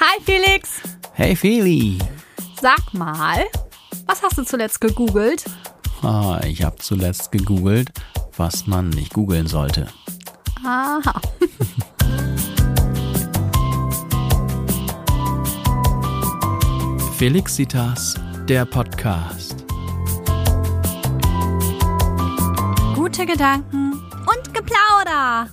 Hi Felix. Hey Feli. Sag mal, was hast du zuletzt gegoogelt? Ah, ich habe zuletzt gegoogelt, was man nicht googeln sollte. Aha. Felixitas, der Podcast. Gute Gedanken und Geplauder.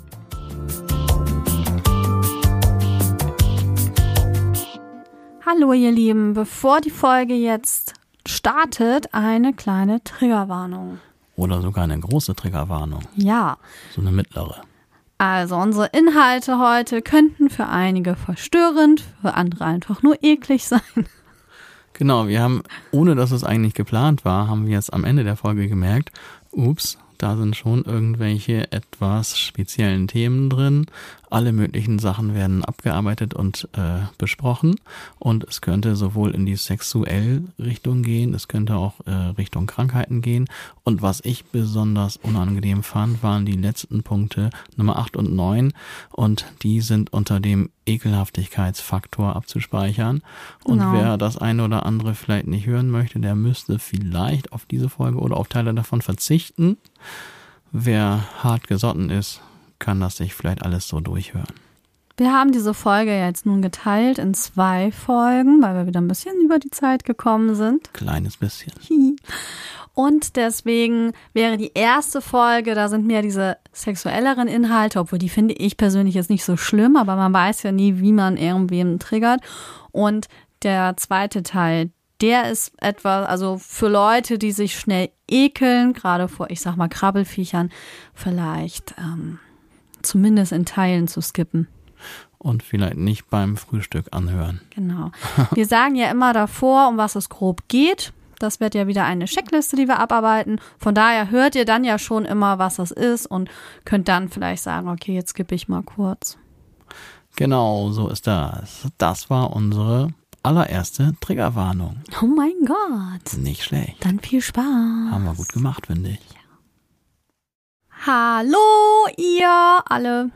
Hallo ihr Lieben, bevor die Folge jetzt startet, eine kleine Triggerwarnung. Oder sogar eine große Triggerwarnung. Ja, So eine mittlere. also unsere Inhalte heute könnten für einige verstörend, für andere einfach nur eklig sein. Genau, wir haben, ohne dass es eigentlich geplant war, haben wir jetzt am Ende der Folge gemerkt, ups, da sind schon irgendwelche etwas speziellen Themen drin. Alle möglichen Sachen werden abgearbeitet und äh, besprochen. Und es könnte sowohl in die sexuelle Richtung gehen, es könnte auch äh, Richtung Krankheiten gehen. Und was ich besonders unangenehm fand, waren die letzten Punkte Nummer 8 und 9. Und die sind unter dem Ekelhaftigkeitsfaktor abzuspeichern. Und Genau. wer das eine oder andere vielleicht nicht hören möchte, der müsste vielleicht auf diese Folge oder auf Teile davon verzichten. Wer hart gesotten ist, kann das sich vielleicht alles so durchhören. Wir haben diese Folge jetzt nun geteilt in zwei Folgen, weil wir wieder ein bisschen über die Zeit gekommen sind. Kleines bisschen. Und deswegen wäre die erste Folge, da sind mehr diese sexuelleren Inhalte, obwohl die finde ich persönlich jetzt nicht so schlimm, aber man weiß ja nie, wie man irgendwem triggert. Und der zweite Teil, der ist etwas, also für Leute, die sich schnell ekeln, gerade vor, ich sag mal, Krabbelfiechern, vielleicht ähm, zumindest in Teilen zu skippen. Und vielleicht nicht beim Frühstück anhören. Genau. Wir sagen ja immer davor, um was es grob geht. Das wird ja wieder eine Checkliste, die wir abarbeiten. Von daher hört ihr dann ja schon immer, was das ist und könnt dann vielleicht sagen, okay, jetzt skippe ich mal kurz. Genau, so ist das. Das war unsere allererste Triggerwarnung. Oh mein Gott. Nicht schlecht. Dann viel Spaß. Haben wir gut gemacht, finde ich. Hallo, ihr alle.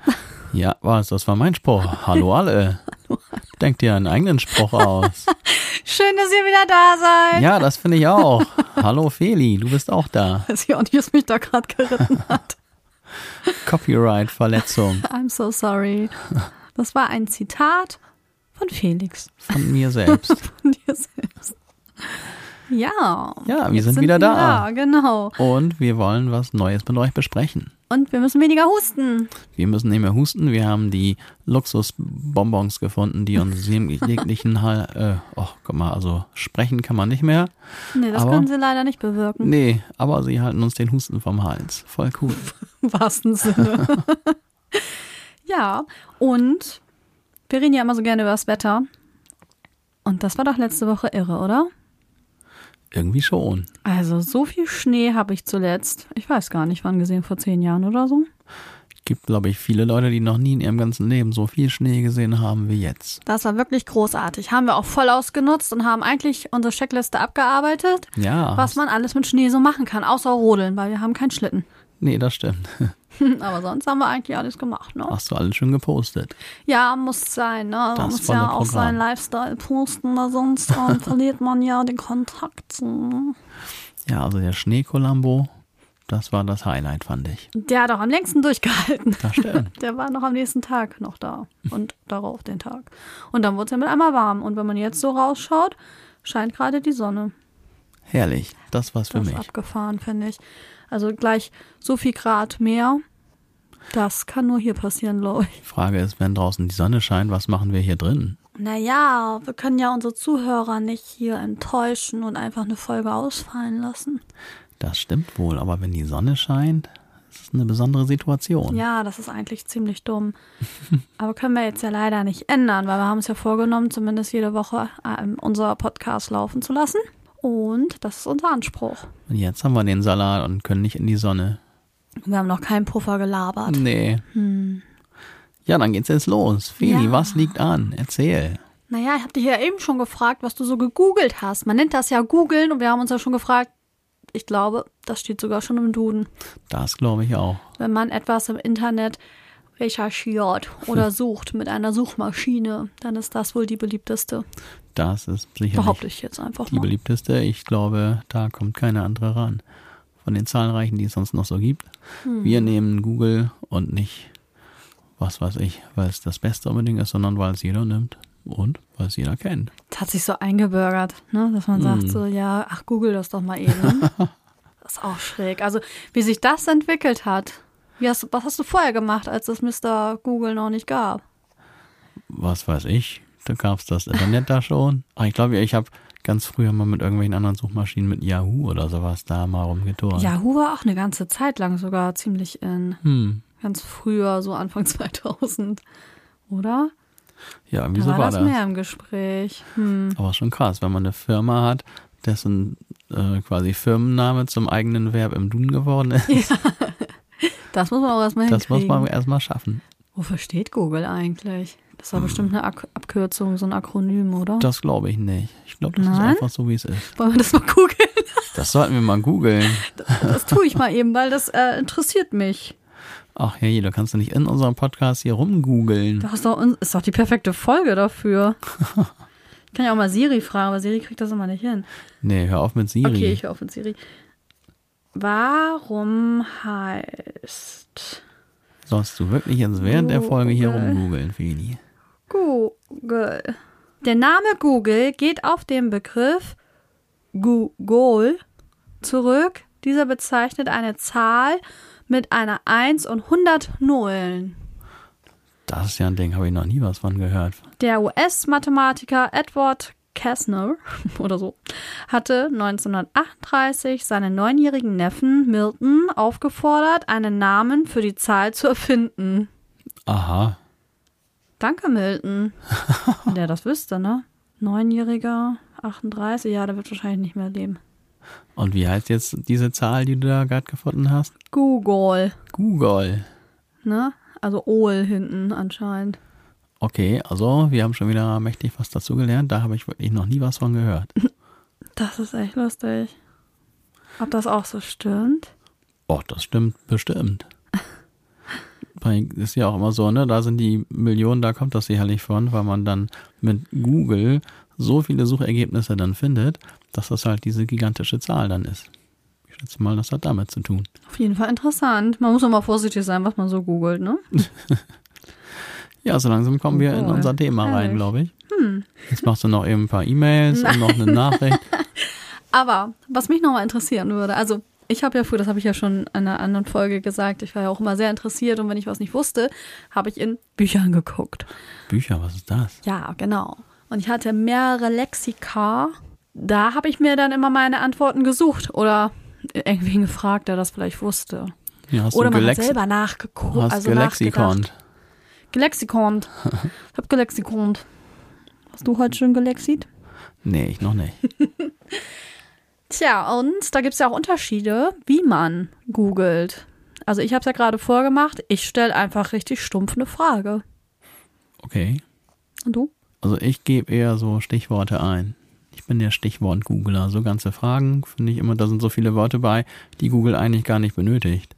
Ja, was? Das war mein Spruch. Hallo alle. Denkt dir einen eigenen Spruch aus. Schön, dass ihr wieder da seid. Ja, das finde ich auch. Hallo Feli, du bist auch da. Weiß ich auch nicht, was mich da gerade geritten hat. Copyright-Verletzung I'm so sorry. Das war ein Zitat von Felix. von mir selbst. Von dir selbst. Ja. Ja, wir jetzt sind wieder da. da. Genau. Und wir wollen was Neues mit euch besprechen. Und wir müssen weniger husten. Wir müssen nicht mehr husten. Wir haben die Luxusbonbons gefunden, die uns jeglichen Hal. Äh, oh, guck mal, also sprechen kann man nicht mehr. Nee, das Aber- können sie leider nicht bewirken. Nee, aber sie halten uns den Husten vom Hals. Voll cool. Im wahrsten Sinne. ja, und wir reden ja immer so gerne über das Wetter. Und das war doch letzte Woche irre, oder? Irgendwie schon. Also so viel Schnee habe ich zuletzt, ich weiß gar nicht, wann gesehen, vor zehn Jahren oder so. Gibt, glaube ich, viele Leute, die noch nie in ihrem ganzen Leben so viel Schnee gesehen haben wie jetzt. Das war wirklich großartig. Haben wir auch voll ausgenutzt und haben eigentlich unsere Checkliste abgearbeitet, Ja. was man alles mit Schnee so machen kann, außer rodeln, weil wir haben keinen Schlitten. Nee, das stimmt. Aber sonst haben wir eigentlich alles gemacht, ne? Hast du alles schon gepostet. Ja, muss sein, ne? Man muss ja auch Programm. seinen Lifestyle posten, weil sonst ähm, verliert man ja den Kontakt. ne? Ja, also der Schneekolambo, das war das Highlight, fand ich. Der hat auch am längsten durchgehalten. Das stimmt. Der war noch am nächsten Tag noch da und darauf den Tag. Und dann wurde es ja mit einmal warm. Und wenn man jetzt so rausschaut, scheint gerade die Sonne. Herrlich. Das war's für Das ist mich. abgefahren, finde ich. Also gleich so viel Grad mehr. Das kann nur hier passieren, glaube ich. Die Frage ist, wenn draußen die Sonne scheint, was machen wir hier drin? Naja, wir können ja unsere Zuhörer nicht hier enttäuschen und einfach eine Folge ausfallen lassen. Das stimmt wohl, aber wenn die Sonne scheint, ist es eine besondere Situation. Ja, das ist eigentlich ziemlich dumm. Aber können wir jetzt ja leider nicht ändern, weil wir haben es ja vorgenommen, zumindest jede Woche ähm, unser Podcast laufen zu lassen. Und das ist unser Anspruch. Und jetzt haben wir den Salat und können nicht in die Sonne. Wir haben noch keinen Puffer gelabert. Nee. Ja, dann geht's jetzt los. Feli, Hm. Ja. was liegt an? Erzähl. Naja, ich habe dich ja eben schon gefragt, was du so gegoogelt hast. Man nennt das ja googeln und wir haben uns ja schon gefragt, ich glaube, das steht sogar schon im Duden. Das glaube ich auch. Wenn man etwas im Internet recherchiert oder sucht mit einer Suchmaschine, dann ist das wohl die beliebteste. Das ist sicherlich Behaupte ich jetzt einfach die mal. beliebteste. Ich glaube, da kommt keine andere ran. Von den zahlreichen, die es sonst noch so gibt. Hm. Wir nehmen Google und nicht, was weiß ich, weil es das Beste unbedingt ist, sondern weil es jeder nimmt und weil es jeder kennt. Das hat sich so eingebürgert, ne? dass man sagt Hm. so, ja, ach, google das doch mal eben. das ist auch schräg. Also, wie sich das entwickelt hat. Hast, was hast du vorher gemacht, als es Mr. Google noch nicht gab? Was weiß ich, da gab es das Internet da schon. Ach, ich glaube, ich habe ganz früher mal mit irgendwelchen anderen Suchmaschinen, mit Yahoo oder sowas, da mal rumgeturnt. Yahoo war auch eine ganze Zeit lang sogar ziemlich in. Hm. Ganz früher, so Anfang 2000. Oder? Ja, Da wieso war war das mehr im Gespräch. Hm. Aber schon krass, wenn man eine Firma hat, dessen äh, quasi Firmenname zum eigenen Verb im Duden geworden ist. Das muss man auch erstmal Das muss man erstmal schaffen. Wofür steht Google eigentlich? Das war bestimmt eine Ak Abkürzung, so ein Akronym, oder? Das glaube ich nicht. Ich glaube, das ist Nein? einfach so, wie es ist. Wollen wir das mal googeln? Das sollten wir mal googeln. Das tue ich mal eben, weil das äh, interessiert mich. Ach hey, da kannst du nicht in unserem Podcast hier rumgoogeln. Das ist doch, ist doch die perfekte Folge dafür. Ich kann ja auch mal Siri fragen, aber Siri kriegt das immer nicht hin. Nee, hör auf mit Siri. Okay, ich höre auf mit Siri. Warum heißt Sollst du wirklich jetzt während der Folge hier Google. rumgoogeln, Feli? Google? Der Name Google geht auf den Begriff Google zurück. Dieser bezeichnet eine Zahl mit einer 1 und 100 Nullen. Das ist ja ein Ding, habe ich noch nie was von gehört. Der US-Mathematiker Edward Kessner oder so hatte 1938 seinen neunjährigen Neffen Milton aufgefordert, einen Namen für die Zahl zu erfinden. Aha. Danke, Milton. Der das wüsste, ne? Neunjähriger, 38, ja, der wird wahrscheinlich nicht mehr leben. Und wie heißt jetzt diese Zahl, die du da gerade gefunden hast? Google, Google. ne? Also Ol hinten anscheinend. Okay, also wir haben schon wieder mächtig was dazugelernt. Da habe ich wirklich noch nie was von gehört. Das ist echt lustig. Ob das auch so stimmt? Oh, das stimmt bestimmt. Ist ja auch immer so, ne? Da sind die Millionen, da kommt das sicherlich von, weil man dann mit Google so viele Suchergebnisse dann findet, dass das halt diese gigantische Zahl dann ist. Ich schätze mal, das hat damit zu tun. Auf jeden Fall interessant. Man muss immer vorsichtig sein, was man so googelt, ne? Ja, so langsam kommen wir in unser Thema rein, glaube ich. Jetzt machst du noch eben ein paar E-Mails und noch eine Nachricht. Aber was mich nochmal interessieren würde, also ich habe ja früher, das habe ich ja schon in einer anderen Folge gesagt, ich war ja auch immer sehr interessiert und wenn ich was nicht wusste, habe ich in Büchern geguckt. Bücher, was ist das? Ja, genau. Und ich hatte mehrere Lexika. Da habe ich mir dann immer meine Antworten gesucht oder irgendwen gefragt, der das vielleicht wusste. Ja, hast oder du man hat selber nachgeguckt. hast also nachgedacht. Gelexikont. Ich habe gelexikont. Hast du heute schon gelexit? Nee, ich noch nicht. Tja, und da gibt es ja auch Unterschiede, wie man googelt. Also ich habe es ja gerade vorgemacht. Ich stelle einfach richtig stumpf eine Frage. Okay. Und du? Also ich gebe eher so Stichworte ein. Ich bin der Stichwort-Googler. So ganze Fragen finde ich immer, da sind so viele Worte bei, die Google eigentlich gar nicht benötigt.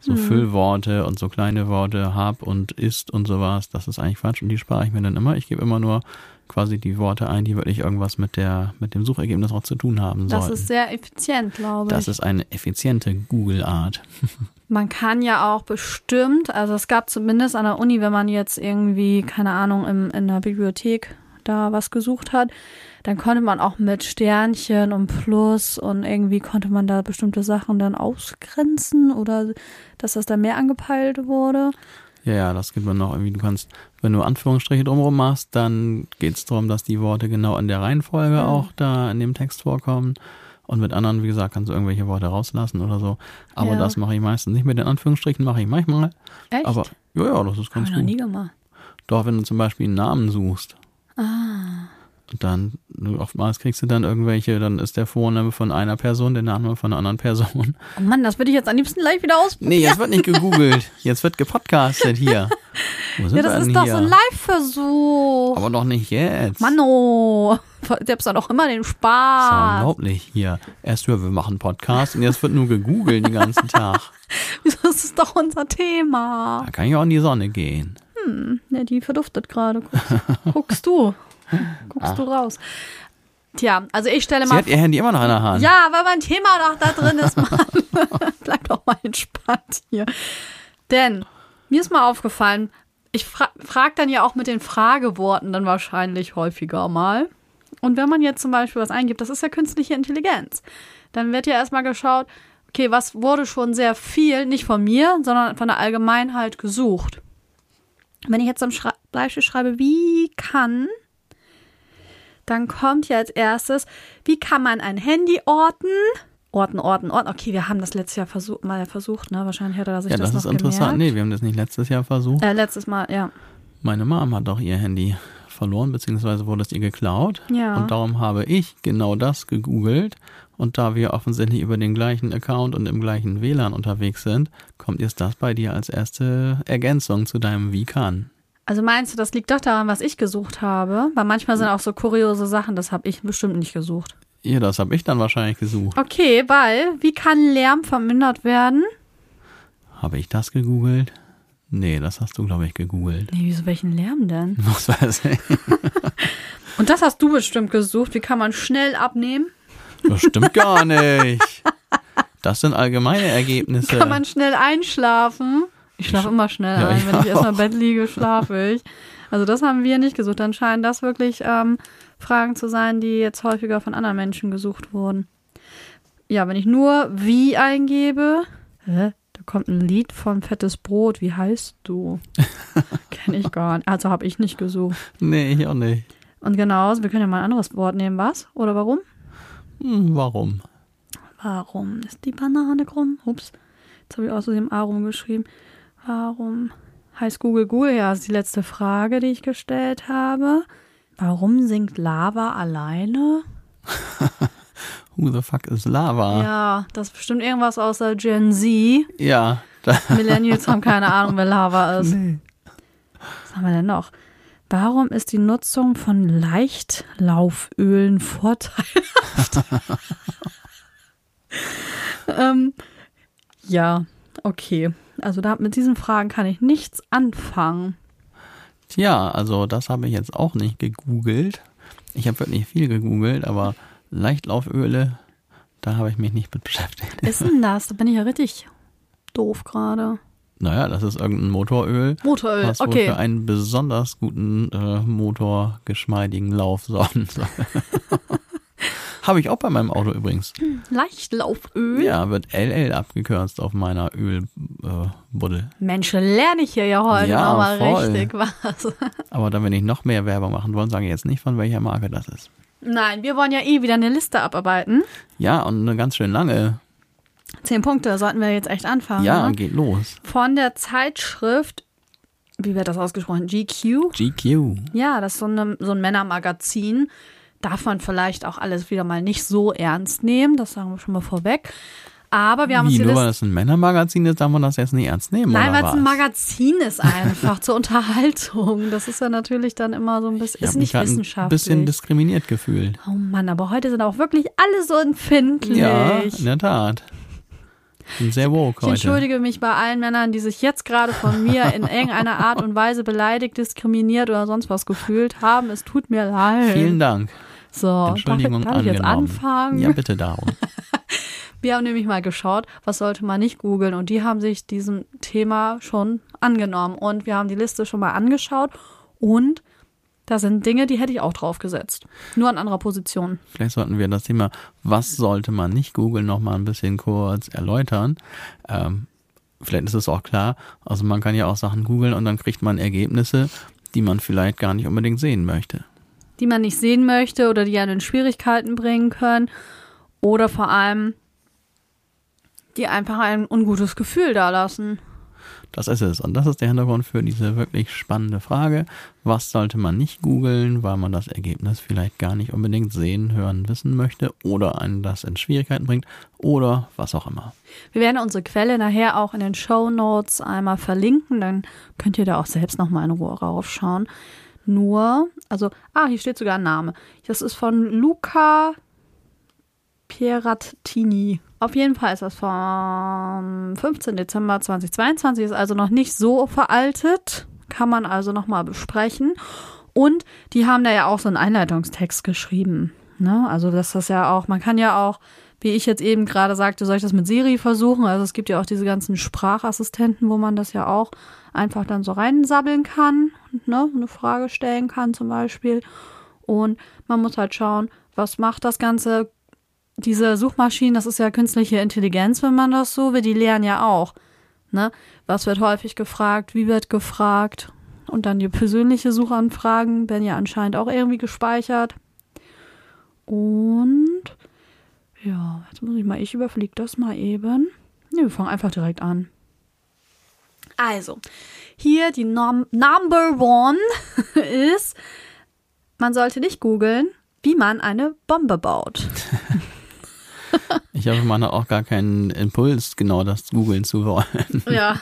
So Mhm. Füllworte und so kleine Worte, hab und ist und sowas, das ist eigentlich Quatsch und die spare ich mir dann immer. Ich gebe immer nur quasi die Worte ein, die wirklich irgendwas mit der, mit dem Suchergebnis auch zu tun haben Das sollten. ist sehr effizient, glaube das ich. ist eine effiziente Google-Art. Man kann ja auch bestimmt, also es gab zumindest an der Uni, wenn man jetzt irgendwie, keine Ahnung, im, in der Bibliothek da was gesucht hat, dann konnte man auch mit Sternchen und Plus und irgendwie konnte man da bestimmte Sachen dann ausgrenzen oder dass das da mehr angepeilt wurde. Ja, ja, das gibt man noch irgendwie. Du kannst, wenn du Anführungsstriche drumherum machst, dann geht es darum, dass die Worte genau in der Reihenfolge auch da in dem Text vorkommen. Und mit anderen, wie gesagt, kannst du irgendwelche Worte rauslassen oder so. Aber Ja. das mache ich meistens nicht mit den Anführungsstrichen, mache ich manchmal. Echt? Aber ja, ja, das ist Hab ganz ich noch nie gemacht. Doch, wenn du zum Beispiel einen Namen suchst, Ah. Und dann, oftmals kriegst du dann irgendwelche, dann ist der Vorname von einer Person, der Name von einer anderen Person. Oh Mann, das würde ich jetzt am liebsten gleich wieder ausprobieren. Nee, jetzt wird nicht gegoogelt. Jetzt wird gepodcastet hier. Wo sind Ja, das wir ist denn doch hier? so ein Live-Versuch. Aber doch nicht jetzt. Manno, selbst doch immer den Das ist Spaß. unglaublich hier. Erst wir machen Podcast und jetzt wird nur gegoogelt den ganzen Tag. Das ist doch unser Thema. Da kann ich auch in die Sonne gehen. Ja, die verduftet gerade. Guckst du. Guckst du raus. Tja, also ich stelle Sie mal hat ihr Handy immer noch in der Hand. Ja, weil mein Thema doch da drin ist, Mann. Bleib doch mal entspannt hier. Denn mir ist mal aufgefallen, ich fra frage dann ja auch mit den Frageworten dann wahrscheinlich häufiger mal. Und wenn man jetzt zum Beispiel was eingibt, das ist ja künstliche Intelligenz, dann wird ja erstmal geschaut, okay, was wurde schon sehr viel, nicht von mir, sondern von der Allgemeinheit gesucht. Wenn ich jetzt zum Schrei Beispiel schreibe, wie kann, dann kommt ja als erstes, wie kann man ein Handy orten? Orten, orten, orten. Okay, wir haben das letztes Jahr versuch, mal versucht, ne? Wahrscheinlich hat er sich Ja, das, das noch ist interessant. gemerkt. Nee, wir haben das nicht letztes Jahr versucht. Äh, letztes Mal, ja. Meine Mom hat doch ihr Handy verloren, beziehungsweise wurde es ihr geklaut. Ja. Und darum habe ich genau das gegoogelt. Und da wir offensichtlich über den gleichen Account und im gleichen WLAN unterwegs sind, kommt jetzt das bei dir als erste Ergänzung zu deinem Wie kann. Also meinst du, das liegt doch daran, was ich gesucht habe? Weil manchmal sind auch so kuriose Sachen, das habe ich bestimmt nicht gesucht. Ja, das habe ich dann wahrscheinlich gesucht. Okay, weil, wie kann Lärm vermindert werden? Habe ich das gegoogelt? Nee, das hast du, glaube ich, gegoogelt. Nee, wieso welchen Lärm denn? Was weiß ich. Und das hast du bestimmt gesucht. Wie kann man schnell abnehmen? Das stimmt gar nicht. Das sind allgemeine Ergebnisse. Kann man schnell einschlafen? Ich schlafe immer schnell Ja, ein. Wenn ich erstmal im. Bett liege, schlafe ich. Also das haben wir nicht gesucht. Dann scheinen das wirklich ähm, Fragen zu sein, die jetzt häufiger von anderen Menschen gesucht wurden. Ja, wenn ich nur wie eingebe, hä? da kommt ein Lied von Fettes Brot. Wie heißt du? Kenne ich gar nicht. Also habe ich nicht gesucht. nee, ich auch nicht. Und genauso, wir können ja mal ein anderes Wort nehmen. Was? Oder warum? Hm, warum? Warum ist die Banane krumm? Ups, jetzt habe ich außerdem A rumgeschrieben. Warum heißt Google Google? Ja, das ist die letzte Frage, die ich gestellt habe. Warum singt Lava alleine? Who the fuck is Lava? Ja, das ist bestimmt irgendwas aus der Gen Z. Ja, Millennials haben keine Ahnung, wer Lava ist. nee. Was haben wir denn noch? Warum ist die Nutzung von Leichtlaufölen vorteilhaft? ähm, ja, okay. Also da, mit diesen Fragen kann ich nichts anfangen. Tja, also das habe ich jetzt auch nicht gegoogelt. Ich habe wirklich viel gegoogelt, aber Leichtlauföle, da habe ich mich nicht mit beschäftigt. Was ist denn das? Da bin ich ja richtig doof gerade. Naja, das ist irgendein Motoröl, Motoröl, was wohl okay. für einen besonders guten äh, motorgeschmeidigen Lauf sorgen soll. habe ich auch bei meinem Auto übrigens. Leichtlauföl? Ja, wird LL abgekürzt auf meiner Ölbuddel. Mensch, lerne ich hier ja heute Ja, nochmal voll. richtig was. Aber dann, wenn ich noch mehr Werbung machen wollen, sage ich jetzt nicht, von welcher Marke das ist. Nein, wir wollen ja eh wieder eine Liste abarbeiten. Ja, und eine ganz schön lange. Zehn Punkte sollten wir jetzt echt anfangen. Ja, ne? geht los. Von der Zeitschrift, wie wird das ausgesprochen? GQ? GQ. Ja, das ist so, eine, so ein Männermagazin. Darf man vielleicht auch alles wieder mal nicht so ernst nehmen, das sagen wir schon mal vorweg. Aber wir haben uns Wie, die nur Liste weil es ein Männermagazin ist, darf man das jetzt nicht ernst nehmen, Nein, weil es ein? Magazin ist einfach zur Unterhaltung. Das ist ja natürlich dann immer so ein bisschen, Ich ist nicht ein wissenschaftlich. bisschen diskriminiert gefühlt. oh Mann, aber heute sind auch wirklich alle so empfindlich. Ja, in der Tat. Bin sehr woke Ich heute. entschuldige mich bei allen Männern, die sich jetzt gerade von mir in irgendeiner Art und Weise beleidigt, diskriminiert oder sonst was gefühlt haben. Es tut mir leid. Vielen Dank. So, darf, Entschuldigung ich- darf ich jetzt anfangen? Ja, bitte darum. Wir haben nämlich mal geschaut, was sollte man nicht googeln und die haben sich diesem Thema schon angenommen und wir haben die Liste schon mal angeschaut und da sind Dinge, die hätte ich auch draufgesetzt. Nur an anderer Position. Vielleicht sollten wir das Thema, was sollte man nicht googeln, noch mal ein bisschen kurz erläutern. Ähm, vielleicht ist es auch klar. Also man kann ja auch Sachen googeln und dann kriegt man Ergebnisse, die man vielleicht gar nicht unbedingt sehen möchte. Die man nicht sehen möchte oder die einen in Schwierigkeiten bringen können oder vor allem die einfach ein ungutes Gefühl da lassen. Das ist es. Und das ist der Hintergrund für diese wirklich spannende Frage. Was sollte man nicht googeln, weil man das Ergebnis vielleicht gar nicht unbedingt sehen, hören, wissen möchte oder einen das in Schwierigkeiten bringt oder was auch immer. Wir werden unsere Quelle nachher auch in den Show Notes einmal verlinken. Dann könnt ihr da auch selbst nochmal in Ruhe raufschauen. Nur, also, ah, hier steht sogar ein Name. Das ist von Luca Pierattini. Auf jeden Fall ist das vom 15. Dezember 2022, ist also noch nicht so veraltet. Kann man also nochmal besprechen. Und die haben da ja auch so einen Einleitungstext geschrieben. Ne? Also, dass das ja auch, man kann ja auch, wie ich jetzt eben gerade sagte, soll ich das mit Siri versuchen? Also, es gibt ja auch diese ganzen Sprachassistenten, wo man das ja auch einfach dann so reinsabbeln kann, ne? eine Frage stellen kann zum Beispiel. Und man muss halt schauen, was macht das Ganze diese Suchmaschinen, das ist ja künstliche Intelligenz, wenn man das so will, die lernen ja auch. Ne? Was wird häufig gefragt, wie wird gefragt? Und dann die persönliche Suchanfragen werden ja anscheinend auch irgendwie gespeichert. Und ja, jetzt muss ich mal, ich überfliege das mal eben. Ne, wir fangen einfach direkt an. Also, hier die Nom Number One ist, man sollte nicht googeln, wie man eine Bombe baut. Ich habe manchmal auch gar keinen Impuls, genau das googeln zu wollen. Ja.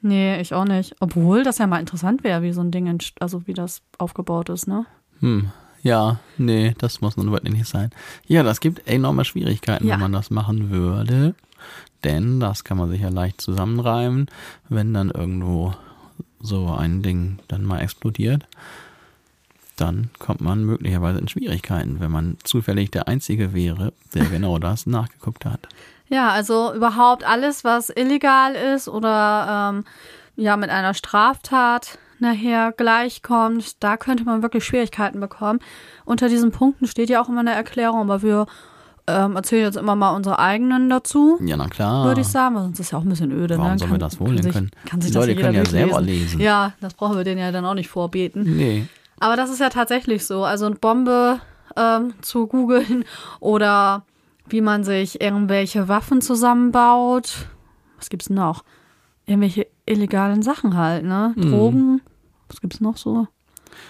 Nee, ich auch nicht. Obwohl das ja mal interessant wäre, wie so ein Ding, also wie das aufgebaut ist, ne? Hm. Ja, nee, das muss nun wirklich nicht sein. Ja, das gibt enorme Schwierigkeiten, ja. wenn man das machen würde. Denn das kann man sich ja leicht zusammenreimen, wenn dann irgendwo so ein Ding dann mal explodiert dann kommt man möglicherweise in Schwierigkeiten, wenn man zufällig der Einzige wäre, der genau das nachgeguckt hat. Ja, also überhaupt alles, was illegal ist oder ähm, ja mit einer Straftat nachher gleichkommt, da könnte man wirklich Schwierigkeiten bekommen. Unter diesen Punkten steht ja auch immer eine Erklärung, aber wir ähm, erzählen jetzt immer mal unsere eigenen dazu. Ja, na klar. Würde ich sagen, weil sonst ist ja auch ein bisschen öde. Warum ne? sollen wir das wohl kann können? Kann sich Die Leute können ja selber lesen. lesen. Ja, das brauchen wir denen ja dann auch nicht vorbeten. Nee. Aber das ist ja tatsächlich so. Also eine Bombe ähm, zu googeln oder wie man sich irgendwelche Waffen zusammenbaut. Was gibt's noch? Irgendwelche illegalen Sachen halt, ne? Mhm. Drogen. Was gibt's noch so?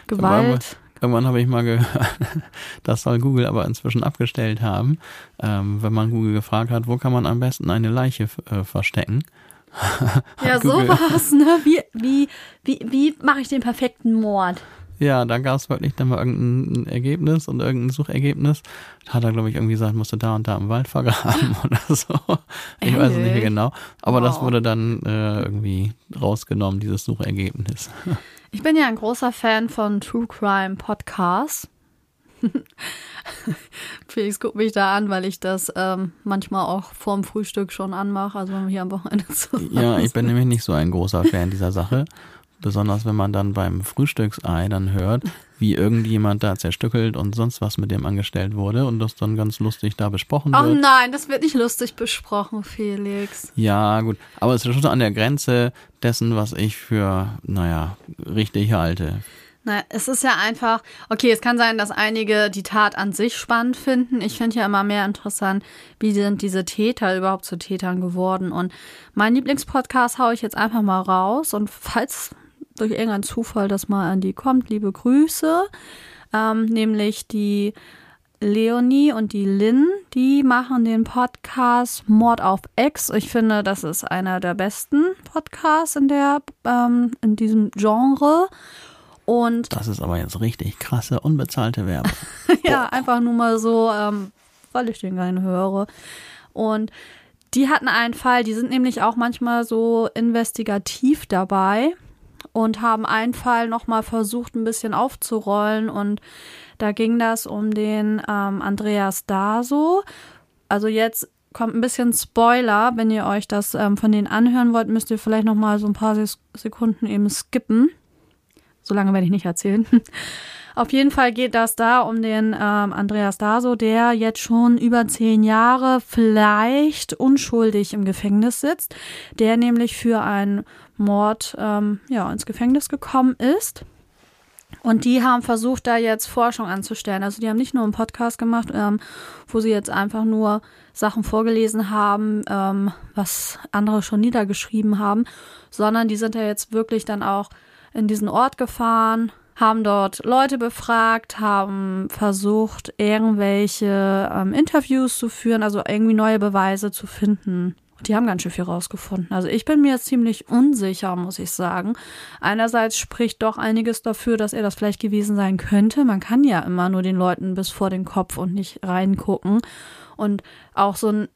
Gewalt. Irgendwann habe ich mal gehört, das soll Google aber inzwischen abgestellt haben, ähm, wenn man Google gefragt hat, wo kann man am besten eine Leiche äh, verstecken. ja, sowas, ne? Wie, wie, wie, wie mache ich den perfekten Mord? Ja, da gab es wirklich dann mal irgendein Ergebnis und irgendein Suchergebnis. Da hat er, glaube ich, irgendwie gesagt, musste da und da im Wald vergraben oder so. Ich Ehrlich? weiß es nicht mehr genau. Aber wow. das wurde dann äh, irgendwie rausgenommen, dieses Suchergebnis. Ich bin ja ein großer Fan von True Crime Podcasts. Felix guckt mich da an, weil ich das ähm, manchmal auch vorm Frühstück schon anmache, also wenn wir hier am Wochenende zusammen Ja, ich bin nämlich nicht so ein großer Fan dieser Sache. Besonders wenn man dann beim Frühstücksei dann hört, wie irgendjemand da zerstückelt und sonst was mit dem angestellt wurde und das dann ganz lustig da besprochen oh wird. Oh nein, das wird nicht lustig besprochen, Felix. Ja, gut. Aber es ist schon an der Grenze dessen, was ich für, naja, richtig halte. Na, es ist ja einfach, okay, es kann sein, dass einige die Tat an sich spannend finden. Ich finde ja immer mehr interessant, wie sind diese Täter überhaupt zu Tätern geworden. Und mein Lieblingspodcast haue ich jetzt einfach mal raus. Und falls durch irgendeinen Zufall das mal an die kommt. Liebe Grüße. Ähm, nämlich die Leonie und die Lynn, die machen den Podcast Mord auf Ex. Ich finde, das ist einer der besten Podcasts in der ähm, in diesem Genre. Und das ist aber jetzt richtig krasse unbezahlte Werbung. ja, einfach nur mal so, ähm, weil ich den gerne höre. Und die hatten einen Fall, die sind nämlich auch manchmal so investigativ dabei und haben einen Fall nochmal versucht, ein bisschen aufzurollen. Und da ging das um den ähm, Andreas Daso. Also jetzt kommt ein bisschen Spoiler. Wenn ihr euch das ähm, von denen anhören wollt, müsst ihr vielleicht nochmal so ein paar Sekunden eben skippen. So lange werde ich nicht erzählen. Auf jeden Fall geht das da um den ähm, Andreas Daso, der jetzt schon über zehn Jahre vielleicht unschuldig im Gefängnis sitzt, der nämlich für einen Mord ähm, ja, ins Gefängnis gekommen ist. Und die haben versucht, da jetzt Forschung anzustellen. Also die haben nicht nur einen Podcast gemacht, ähm, wo sie jetzt einfach nur Sachen vorgelesen haben, ähm, was andere schon niedergeschrieben haben, sondern die sind ja jetzt wirklich dann auch in diesen Ort gefahren, haben dort Leute befragt, haben versucht, irgendwelche ähm, Interviews zu führen, also irgendwie neue Beweise zu finden. Die haben ganz schön viel rausgefunden. Also ich bin mir ziemlich unsicher, muss ich sagen. Einerseits spricht doch einiges dafür, dass er das vielleicht gewesen sein könnte. Man kann ja immer nur den Leuten bis vor den Kopf und nicht reingucken. Und auch so ein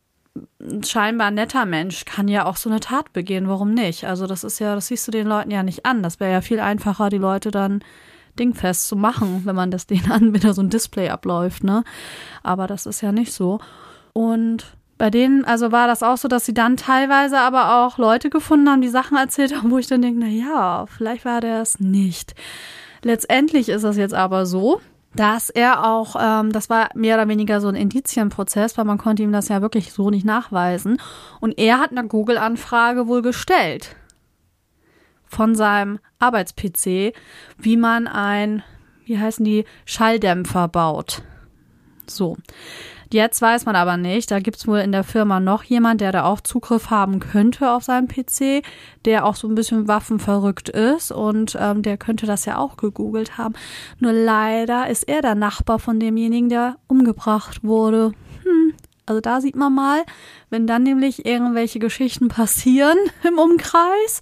scheinbar netter Mensch kann ja auch so eine Tat begehen. Warum nicht? Also das ist ja, das siehst du den Leuten ja nicht an. Das wäre ja viel einfacher, die Leute dann dingfest zu machen, wenn man das denen an, wenn da so ein Display abläuft, ne? Aber das ist ja nicht so. Und bei denen, also war das auch so, dass sie dann teilweise aber auch Leute gefunden haben, die Sachen erzählt haben, wo ich dann denke, na ja, vielleicht war der es nicht. Letztendlich ist es jetzt aber so, dass er auch, ähm, das war mehr oder weniger so ein Indizienprozess, weil man konnte ihm das ja wirklich so nicht nachweisen. Und er hat eine Google-Anfrage wohl gestellt von seinem Arbeits-PC, wie man ein, wie heißen die, Schalldämpfer baut. So. Jetzt weiß man aber nicht. Da gibt's wohl in der Firma noch jemand, der da auch Zugriff haben könnte auf seinem PC, der auch so ein bisschen waffenverrückt ist und ähm, der könnte das ja auch gegoogelt haben. Nur leider ist er der Nachbar von demjenigen, der umgebracht wurde. Hm. Also da sieht man mal, wenn dann nämlich irgendwelche Geschichten passieren im Umkreis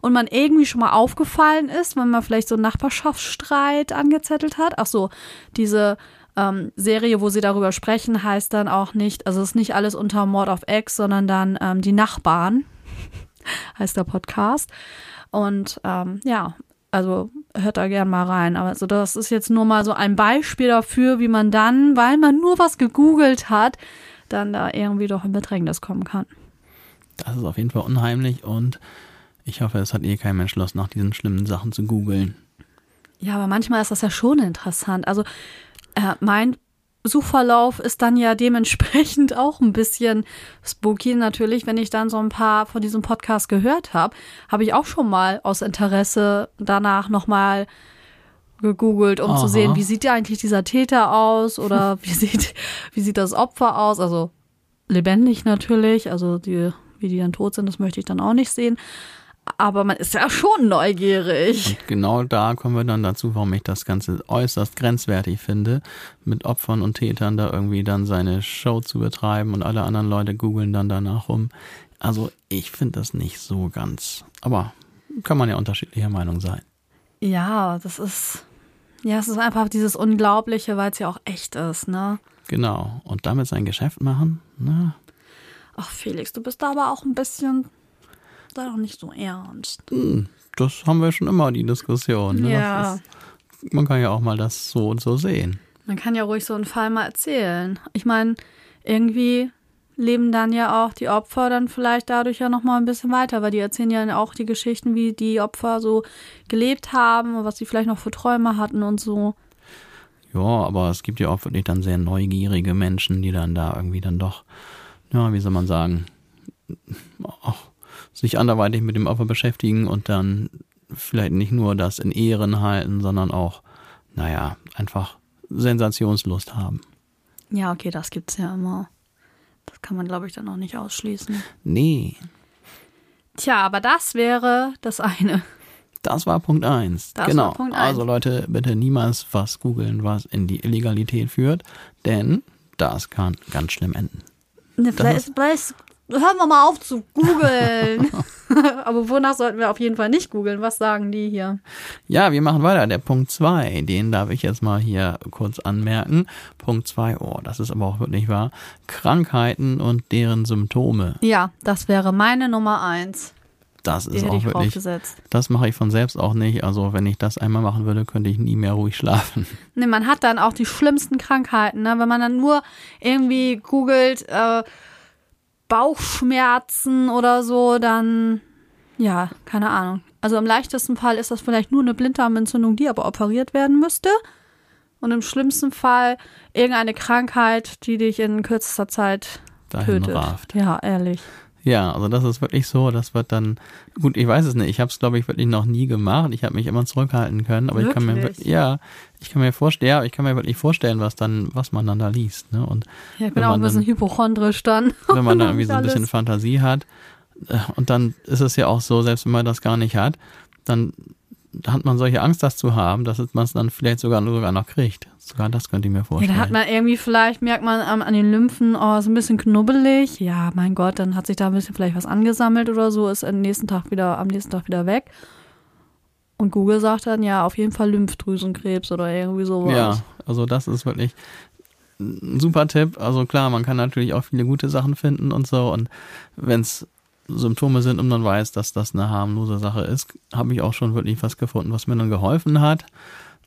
und man irgendwie schon mal aufgefallen ist, wenn man vielleicht so einen Nachbarschaftsstreit angezettelt hat. Ach so, diese ähm, Serie, wo sie darüber sprechen, heißt dann auch nicht, also es ist nicht alles unter Mord of X, sondern dann ähm, die Nachbarn, heißt der Podcast. Und ähm, ja, also hört da gern mal rein. Aber also das ist jetzt nur mal so ein Beispiel dafür, wie man dann, weil man nur was gegoogelt hat, dann da irgendwie doch in Bedrängnis kommen kann. Das ist auf jeden Fall unheimlich und ich hoffe, es hat eh kein Mensch Lust, nach diesen schlimmen Sachen zu googeln. Ja, aber manchmal ist das ja schon interessant. Also äh, mein Suchverlauf ist dann ja dementsprechend auch ein bisschen spooky natürlich, wenn ich dann so ein paar von diesem Podcast gehört habe, habe ich auch schon mal aus Interesse danach nochmal gegoogelt, um Aha. zu sehen, wie sieht ja eigentlich dieser Täter aus oder wie sieht, wie sieht das Opfer aus, also lebendig natürlich, also die, wie die dann tot sind, das möchte ich dann auch nicht sehen aber man ist ja schon neugierig. Und genau da kommen wir dann dazu, warum ich das Ganze äußerst grenzwertig finde, mit Opfern und Tätern da irgendwie dann seine Show zu betreiben und alle anderen Leute googeln dann danach rum. Also ich finde das nicht so ganz. Aber kann man ja unterschiedlicher Meinung sein. Ja, das ist. Ja, es ist einfach dieses Unglaubliche, weil es ja auch echt ist, ne? Genau. Und damit sein Geschäft machen, ne? Ach, Felix, du bist da aber auch ein bisschen sei doch nicht so ernst. Hm, das haben wir schon immer, die Diskussion. Ne? Ja. Ist, man kann ja auch mal das so und so sehen. Man kann ja ruhig so einen Fall mal erzählen. Ich meine, irgendwie leben dann ja auch die Opfer dann vielleicht dadurch ja noch mal ein bisschen weiter, weil die erzählen ja auch die Geschichten, wie die Opfer so gelebt haben und was sie vielleicht noch für Träume hatten und so. Ja, aber es gibt ja auch wirklich dann sehr neugierige Menschen, die dann da irgendwie dann doch, ja, wie soll man sagen, auch sich anderweitig mit dem Opfer beschäftigen und dann vielleicht nicht nur das in Ehren halten, sondern auch, naja, einfach Sensationslust haben. Ja, okay, das gibt's ja immer. Das kann man, glaube ich, dann auch nicht ausschließen. Nee. Tja, aber das wäre das eine. Das war Punkt eins. Das genau. War Punkt. Also Leute, bitte niemals was googeln, was in die Illegalität führt, denn das kann ganz schlimm enden. Ne, vielleicht, vielleicht hören wir mal auf zu googeln. Aber wonach sollten wir auf jeden Fall nicht googeln? Was sagen die hier? Ja, wir machen weiter. Der Punkt 2, den darf ich jetzt mal hier kurz anmerken. Punkt 2, oh, das ist aber auch wirklich wahr. Krankheiten und deren Symptome. Ja, das wäre meine Nummer 1. Das ist auch wirklich. Das mache ich von selbst auch nicht. Also wenn ich das einmal machen würde, könnte ich nie mehr ruhig schlafen. Nee, man hat dann auch die schlimmsten Krankheiten, ne? Wenn man dann nur irgendwie googelt, äh, Bauchschmerzen oder so, dann ja, keine Ahnung. Also im leichtesten Fall ist das vielleicht nur eine Blinddarmentzündung, die aber operiert werden müsste. Und im schlimmsten Fall irgendeine Krankheit, die dich in kürzester Zeit Dahin tötet. Raft. Ja, ehrlich. Ja, also das ist wirklich so, das wird dann, gut, ich weiß es nicht, ich habe es glaube ich wirklich noch nie gemacht, ich habe mich immer zurückhalten können, aber wirklich? ich kann mir wirklich, ja, ich kann mir vorstellen, ja, ich kann mir wirklich vorstellen, was dann, was man dann da liest, ne? Und ja, ich bin auch ein bisschen dann, hypochondrisch dann. Wenn man dann irgendwie so ein bisschen Fantasie hat äh, und dann ist es ja auch so, selbst wenn man das gar nicht hat, dann hat man solche Angst, das zu haben, dass man es dann vielleicht sogar, sogar noch kriegt. Sogar das könnte ich mir vorstellen. Ja, da hat man irgendwie, vielleicht merkt man an, an den Lymphen, oh, ist ein bisschen knubbelig. Ja, mein Gott, dann hat sich da ein bisschen vielleicht was angesammelt oder so, ist am nächsten Tag wieder, am nächsten Tag wieder weg. Und Google sagt dann, ja, auf jeden Fall Lymphdrüsenkrebs oder irgendwie sowas. Ja, also das ist wirklich ein super Tipp. Also klar, man kann natürlich auch viele gute Sachen finden und so. Und wenn es Symptome sind und man weiß, dass das eine harmlose Sache ist, habe ich auch schon wirklich was gefunden, was mir dann geholfen hat.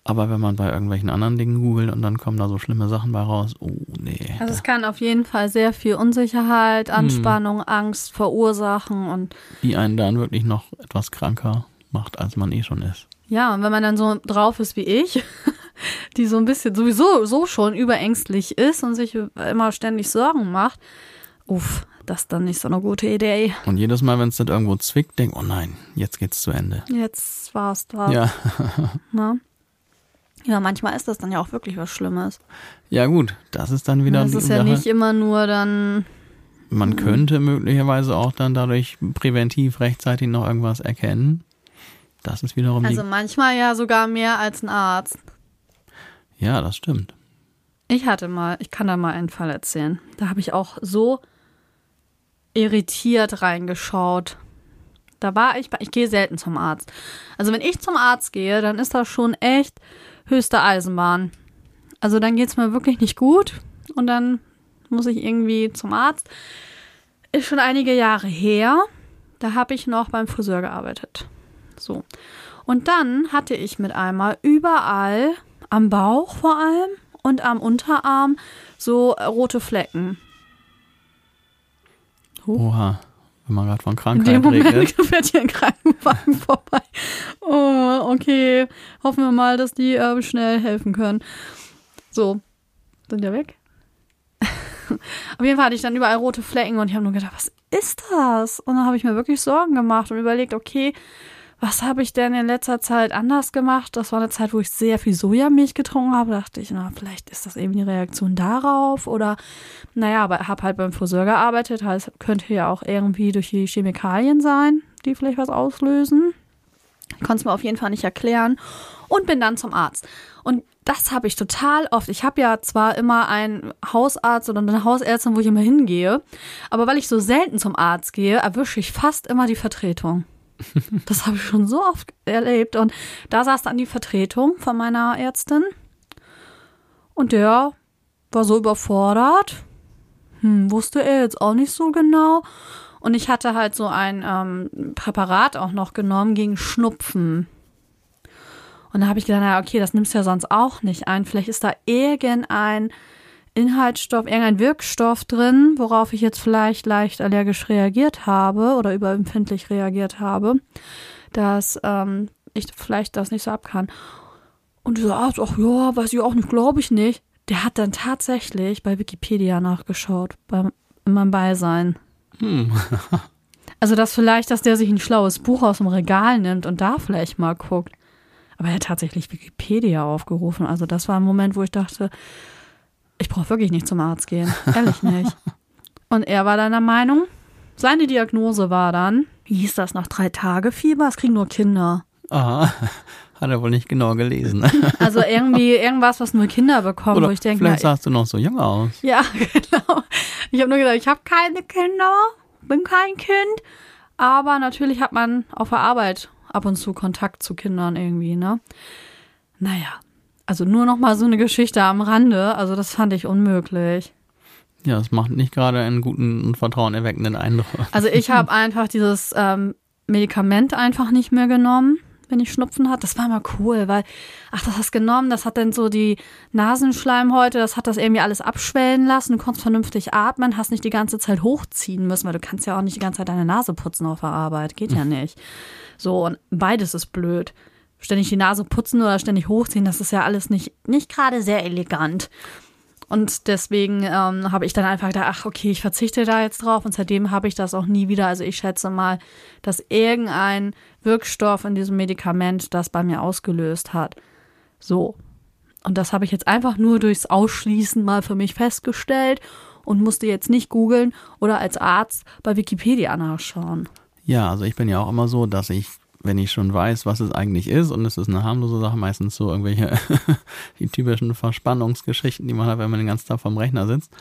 Aber wenn man bei irgendwelchen anderen Dingen googelt und dann kommen da so schlimme Sachen bei raus, oh nee. Also es kann auf jeden Fall sehr viel Unsicherheit, hm. Anspannung, hm. Angst verursachen und die einen dann wirklich noch etwas kranker macht, als man eh schon ist. Ja, und wenn man dann so drauf ist wie ich, die so ein bisschen sowieso so schon überängstlich ist und sich immer ständig Sorgen macht, uff, das ist dann nicht so eine gute Idee. Und jedes Mal, wenn es dann irgendwo zwickt, denk, oh nein, jetzt geht's zu Ende. Jetzt war's da. Ja. Na? Ja, manchmal ist das dann ja auch wirklich was Schlimmes. Ja, gut, das ist dann wieder. Das ist ja nicht immer nur dann. Man könnte möglicherweise auch dann dadurch präventiv rechtzeitig noch irgendwas erkennen. Das ist wiederum. Also manchmal ja sogar mehr als ein Arzt. Ja, das stimmt. Ich hatte mal, ich kann da mal einen Fall erzählen. Da habe ich auch so irritiert reingeschaut. Da war ich, ich gehe selten zum Arzt. Also wenn ich zum Arzt gehe, dann ist das schon echt höchste Eisenbahn. Also dann geht es mir wirklich nicht gut und dann muss ich irgendwie zum Arzt. Ist schon einige Jahre her. Da habe ich noch beim Friseur gearbeitet. So. Und dann hatte ich mit einmal überall am Bauch vor allem und am Unterarm so rote Flecken. Oha, wenn man gerade von Krankheit In dem Moment redet. fährt hier ein Krankenwagen vorbei. Oh, okay. Hoffen wir mal, dass die äh, schnell helfen können. So, sind ja weg. Auf jeden Fall hatte ich dann überall rote Flecken und ich habe nur gedacht, was ist das? Und dann habe ich mir wirklich Sorgen gemacht und überlegt, okay, was habe ich denn in letzter Zeit anders gemacht? Das war eine Zeit, wo ich sehr viel Sojamilch getrunken habe. Da dachte ich, na, vielleicht ist das eben die Reaktion darauf oder, naja, aber habe halt beim Friseur gearbeitet. Heißt, könnte ja auch irgendwie durch die Chemikalien sein, die vielleicht was auslösen. Ich konnte es mir auf jeden Fall nicht erklären und bin dann zum Arzt. Und das habe ich total oft. Ich habe ja zwar immer einen Hausarzt oder eine Hausärztin, wo ich immer hingehe, aber weil ich so selten zum Arzt gehe, erwische ich fast immer die Vertretung. Das habe ich schon so oft erlebt. Und da saß dann die Vertretung von meiner Ärztin. Und der war so überfordert. Hm, wusste er jetzt auch nicht so genau. Und ich hatte halt so ein ähm, Präparat auch noch genommen gegen Schnupfen. Und da habe ich gedacht, naja, okay, das nimmst du ja sonst auch nicht ein. Vielleicht ist da irgendein Inhaltsstoff, irgendein Wirkstoff drin, worauf ich jetzt vielleicht leicht allergisch reagiert habe oder überempfindlich reagiert habe, dass ähm, ich vielleicht das nicht so ab kann. Und dieser Arzt, ach ja, weiß ich auch nicht, glaube ich nicht. Der hat dann tatsächlich bei Wikipedia nachgeschaut, beim, in meinem Beisein. Hm. also, dass vielleicht, dass der sich ein schlaues Buch aus dem Regal nimmt und da vielleicht mal guckt. Aber er hat tatsächlich Wikipedia aufgerufen. Also, das war ein Moment, wo ich dachte, ich brauche wirklich nicht zum Arzt gehen. Ehrlich nicht. Und er war dann der Meinung, seine Diagnose war dann, wie hieß das, nach drei Tage Fieber, es kriegen nur Kinder. Aha, hat er wohl nicht genau gelesen. Also irgendwie irgendwas, was nur Kinder bekommen, Oder wo ich denke, vielleicht sahst du noch so jung aus. Ja, genau. Ich habe nur gedacht, ich habe keine Kinder, bin kein Kind, aber natürlich hat man auf der Arbeit ab und zu Kontakt zu Kindern irgendwie, ne? Naja, also nur noch mal so eine Geschichte am Rande. Also das fand ich unmöglich. Ja, es macht nicht gerade einen guten und vertrauenerweckenden Eindruck. Also ich habe einfach dieses ähm, Medikament einfach nicht mehr genommen, wenn ich Schnupfen hatte. Das war mal cool, weil, ach, das hast genommen, das hat dann so die Nasenschleimhäute, das hat das irgendwie alles abschwellen lassen. Du konntest vernünftig atmen, hast nicht die ganze Zeit hochziehen müssen, weil du kannst ja auch nicht die ganze Zeit deine Nase putzen auf der Arbeit. Geht ja nicht. So, und beides ist blöd ständig die Nase putzen oder ständig hochziehen, das ist ja alles nicht, nicht gerade sehr elegant. Und deswegen ähm, habe ich dann einfach gedacht, ach okay, ich verzichte da jetzt drauf und seitdem habe ich das auch nie wieder. Also ich schätze mal, dass irgendein Wirkstoff in diesem Medikament das bei mir ausgelöst hat. So. Und das habe ich jetzt einfach nur durchs Ausschließen mal für mich festgestellt und musste jetzt nicht googeln oder als Arzt bei Wikipedia nachschauen. Ja, also ich bin ja auch immer so, dass ich wenn ich schon weiß, was es eigentlich ist, und es ist eine harmlose Sache, meistens so irgendwelche die typischen Verspannungsgeschichten, die man hat, wenn man den ganzen Tag vom Rechner sitzt,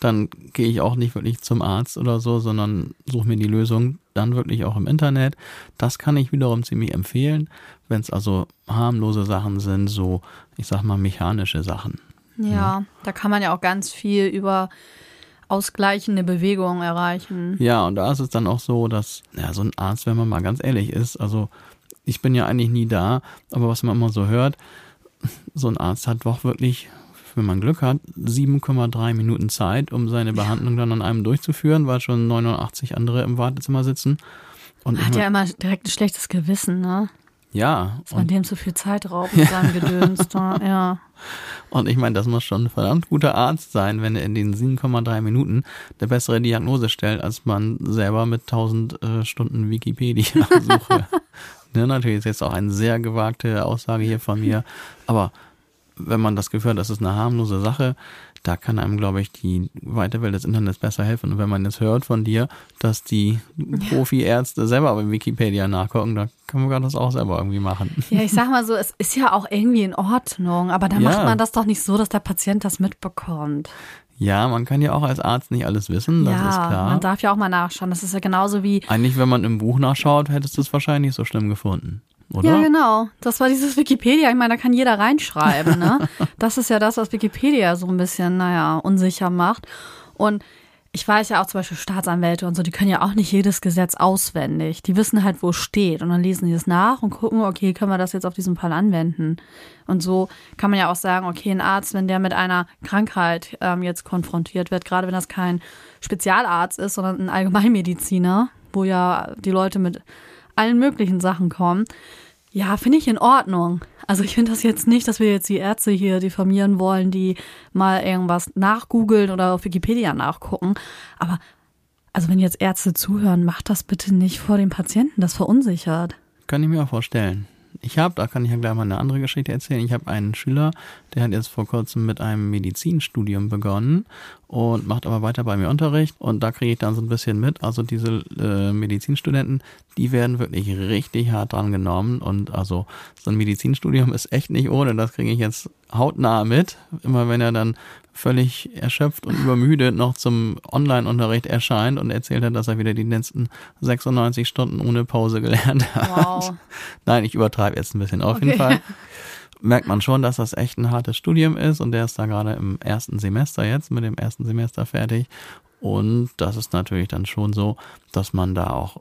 dann gehe ich auch nicht wirklich zum Arzt oder so, sondern suche mir die Lösung dann wirklich auch im Internet. Das kann ich wiederum ziemlich empfehlen, wenn es also harmlose Sachen sind, so ich sag mal mechanische Sachen. Ja, ja, da kann man ja auch ganz viel über ausgleichende Bewegung erreichen. Ja, und da ist es dann auch so, dass, ja, so ein Arzt, wenn man mal ganz ehrlich ist, also ich bin ja eigentlich nie da, aber was man immer so hört, so ein Arzt hat doch wirklich, wenn man Glück hat, 7,3 Minuten Zeit, um seine Behandlung dann an einem durchzuführen, weil schon 89 andere im Wartezimmer sitzen. Und hat ja immer direkt ein schlechtes Gewissen, ne? Ja. Dass man dem zu viel Zeit raubt mit seinem Gedöns ja. Und ich meine, das muss schon ein verdammt guter Arzt sein, wenn er in den 7,3 Minuten eine bessere Diagnose stellt, als man selber mit 1000 äh, Stunden Wikipedia-Suche. ne, natürlich ist jetzt auch eine sehr gewagte Aussage hier von mir, aber wenn man das Gefühl hat, das ist eine harmlose Sache, da kann einem, glaube ich, die weite Welt des Internets besser helfen. Und wenn man jetzt hört von dir, dass die Profi-Ärzte selber bei Wikipedia nachgucken, da können wir das auch selber irgendwie machen. Ja, ich sag mal so, es ist ja auch irgendwie in Ordnung, aber dann ja. macht man das doch nicht so, dass der Patient das mitbekommt. Ja, man kann ja auch als Arzt nicht alles wissen, das ja, ist klar. Man darf ja auch mal nachschauen. Das ist ja genauso wie. Eigentlich, wenn man im Buch nachschaut, hättest du es wahrscheinlich nicht so schlimm gefunden oder? Ja, genau. Das war dieses Wikipedia. Ich meine, da kann jeder reinschreiben. Ne? das ist ja das, was Wikipedia so ein bisschen, naja, unsicher macht. Und ich weiß ja auch zum Beispiel Staatsanwälte und so, die können ja auch nicht jedes Gesetz auswendig. Die wissen halt, wo es steht. Und dann lesen die es nach und gucken, okay, können wir das jetzt auf diesen Fall anwenden? Und so kann man ja auch sagen, okay, ein Arzt, wenn der mit einer Krankheit ähm, jetzt konfrontiert wird, gerade wenn das kein Spezialarzt ist, sondern ein Allgemeinmediziner, wo ja die Leute mit allen möglichen Sachen kommen. Ja, finde ich in Ordnung. Also ich finde das jetzt nicht, dass wir jetzt die Ärzte hier diffamieren wollen, die mal irgendwas nachgoogeln oder auf Wikipedia nachgucken. Aber also wenn jetzt Ärzte zuhören, macht das bitte nicht vor dem Patienten, das verunsichert. Kann ich mir auch vorstellen ich habe, da kann ich ja gleich mal eine andere Geschichte erzählen. Ich habe einen Schüler, der hat jetzt vor kurzem mit einem Medizinstudium begonnen und macht aber weiter bei mir Unterricht und da kriege ich dann so ein bisschen mit. Also diese äh, Medizinstudenten, die werden wirklich richtig hart dran genommen und also so ein Medizinstudium ist echt nicht ohne. Das kriege ich jetzt hautnah mit. Immer wenn er dann völlig erschöpft und übermüdet noch zum Online-Unterricht erscheint und erzählt hat, dass er wieder die letzten 96 Stunden ohne Pause gelernt hat. Wow. Nein, ich übertreibe jetzt ein bisschen. Auf okay. jeden Fall merkt man schon, dass das echt ein hartes Studium ist und der ist da gerade im ersten Semester jetzt, mit dem ersten Semester fertig. Und das ist natürlich dann schon so, dass man da auch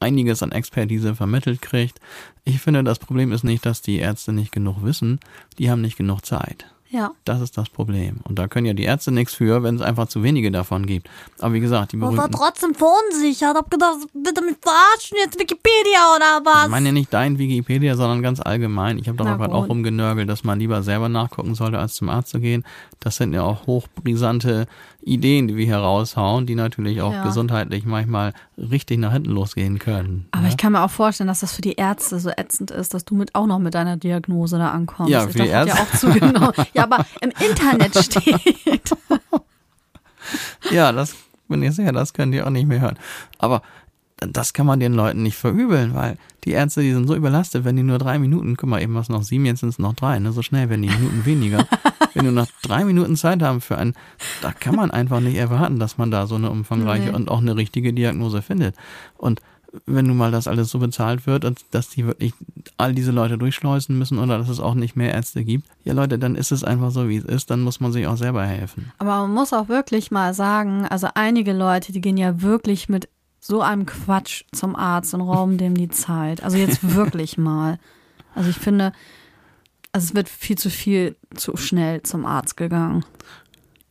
einiges an Expertise vermittelt kriegt. Ich finde, das Problem ist nicht, dass die Ärzte nicht genug wissen, die haben nicht genug Zeit. Ja. Das ist das Problem. Und da können ja die Ärzte nichts für, wenn es einfach zu wenige davon gibt. Aber wie gesagt, die berühmten... Ich war trotzdem verunsichert. Hab gedacht, bitte mich verarschen jetzt Wikipedia oder was? Ich meine ja nicht dein Wikipedia, sondern ganz allgemein. Ich habe doch gerade auch rumgenörgelt, dass man lieber selber nachgucken sollte, als zum Arzt zu gehen. Das sind ja auch hochbrisante Ideen, die wir hier raushauen, die natürlich auch ja. gesundheitlich manchmal richtig nach hinten losgehen können. Aber ja? ich kann mir auch vorstellen, dass das für die Ärzte so ätzend ist, dass du mit auch noch mit deiner Diagnose da ankommst. Ja, für die Ärzte. Ja, auch zugenommen. ja, aber im Internet steht. ja, das bin ich sicher, das könnt ihr auch nicht mehr hören. Aber das kann man den Leuten nicht verübeln, weil die Ärzte, die sind so überlastet, wenn die nur drei Minuten, guck mal, eben was noch sieben, jetzt sind es noch drei, ne? So schnell werden die Minuten weniger. wenn du noch drei Minuten Zeit haben für ein, da kann man einfach nicht erwarten, dass man da so eine umfangreiche nee. und auch eine richtige Diagnose findet. Und wenn nun mal das alles so bezahlt wird und dass die wirklich all diese Leute durchschleusen müssen oder dass es auch nicht mehr Ärzte gibt, ja Leute, dann ist es einfach so, wie es ist, dann muss man sich auch selber helfen. Aber man muss auch wirklich mal sagen, also einige Leute, die gehen ja wirklich mit so einem Quatsch zum Arzt und rauben dem die Zeit. Also jetzt wirklich mal. Also ich finde, also es wird viel zu viel zu schnell zum Arzt gegangen.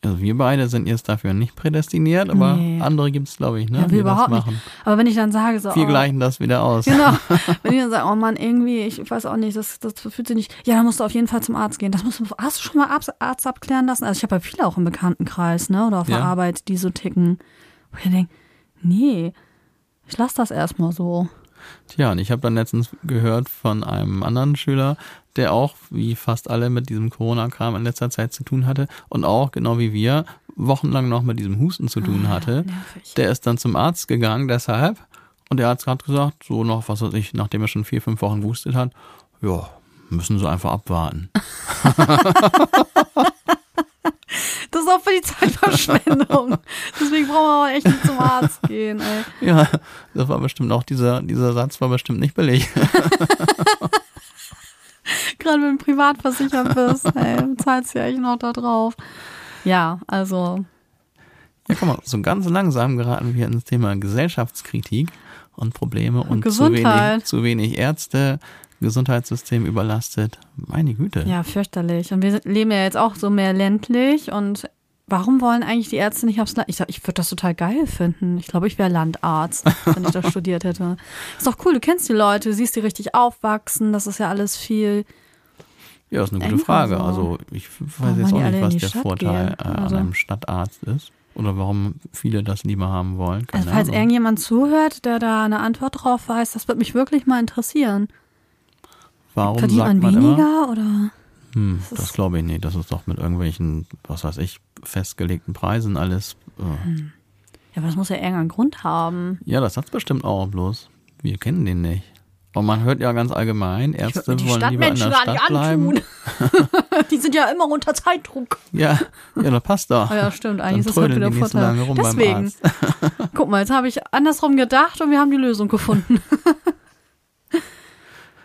Also wir beide sind jetzt dafür nicht prädestiniert, aber Nee. andere gibt es, glaube ich, ne? Ja, wir überhaupt nicht. machen. Aber wenn ich dann sage, so, Wir oh, gleichen das wieder aus. Genau. Wenn ich dann sage, oh Mann, irgendwie, ich weiß auch nicht, das, das fühlt sich nicht. Ja, dann musst du auf jeden Fall zum Arzt gehen. Das musst du, hast du schon mal Arzt, Arzt abklären lassen? Also ich habe ja viele auch im Bekanntenkreis, ne? Oder auf der Ja. Arbeit, die so ticken. Wo ich denke, nee, ich lasse das erstmal so. Tja, und ich habe dann letztens gehört von einem anderen Schüler, der auch, wie fast alle, mit diesem Corona-Kram in letzter Zeit zu tun hatte und auch, genau wie wir, wochenlang noch mit diesem Husten zu tun hatte. nervig. Der ist dann zum Arzt gegangen, deshalb. Und der Arzt hat gesagt, so noch, was weiß ich, nachdem er schon vier, fünf Wochen gehustet hat, ja, müssen sie einfach abwarten. Das ist auch für die Zeitverschwendung. Deswegen brauchen wir aber echt nicht zum Arzt gehen, ey. Ja, das war bestimmt auch, dieser, dieser Satz war bestimmt nicht billig. Gerade wenn du privat versichert bist, ey, zahlst du ja echt noch da drauf. Ja, also, Ja, guck mal, so ganz langsam geraten wir ins Thema Gesellschaftskritik und Probleme und zu Gesundheit. wenig, zu wenig Ärzte, Gesundheitssystem überlastet. Meine Güte. ja, fürchterlich. Und wir leben ja jetzt auch so mehr ländlich und warum wollen eigentlich die Ärzte nicht aufs Land? Ich ich würde das total geil finden. Ich glaube, ich wäre Landarzt, wenn ich das studiert hätte. Ist doch cool, du kennst die Leute, du siehst die richtig aufwachsen, das ist ja alles viel. Ja, ist eine gute Frage. so. Also ich weiß jetzt auch nicht, was der Stadt Vorteil äh, an Also- einem Stadtarzt ist. Oder warum viele das lieber haben wollen. Keine Also, falls Ahnung. irgendjemand zuhört, der da eine Antwort drauf weiß, das würde mich wirklich mal interessieren. Warum Verdient sagt man man immer? weniger oder? Hm, Das glaube ich nicht. Das ist doch mit irgendwelchen, was weiß ich, festgelegten Preisen alles. Äh. Ja, aber das muss ja irgendeinen Grund haben. Ja, das hat's bestimmt auch, bloß wir kennen den nicht. Und man hört ja ganz allgemein, Ärzte die wollen lieber in der Stadt bleiben. antun. die sind ja immer unter Zeitdruck. Ja, ja, das passt doch. Ja, stimmt. Dann Eigentlich ist das halt wieder so Vorteil. beim Deswegen. Arzt. Guck mal, jetzt habe ich andersrum gedacht und wir haben die Lösung gefunden.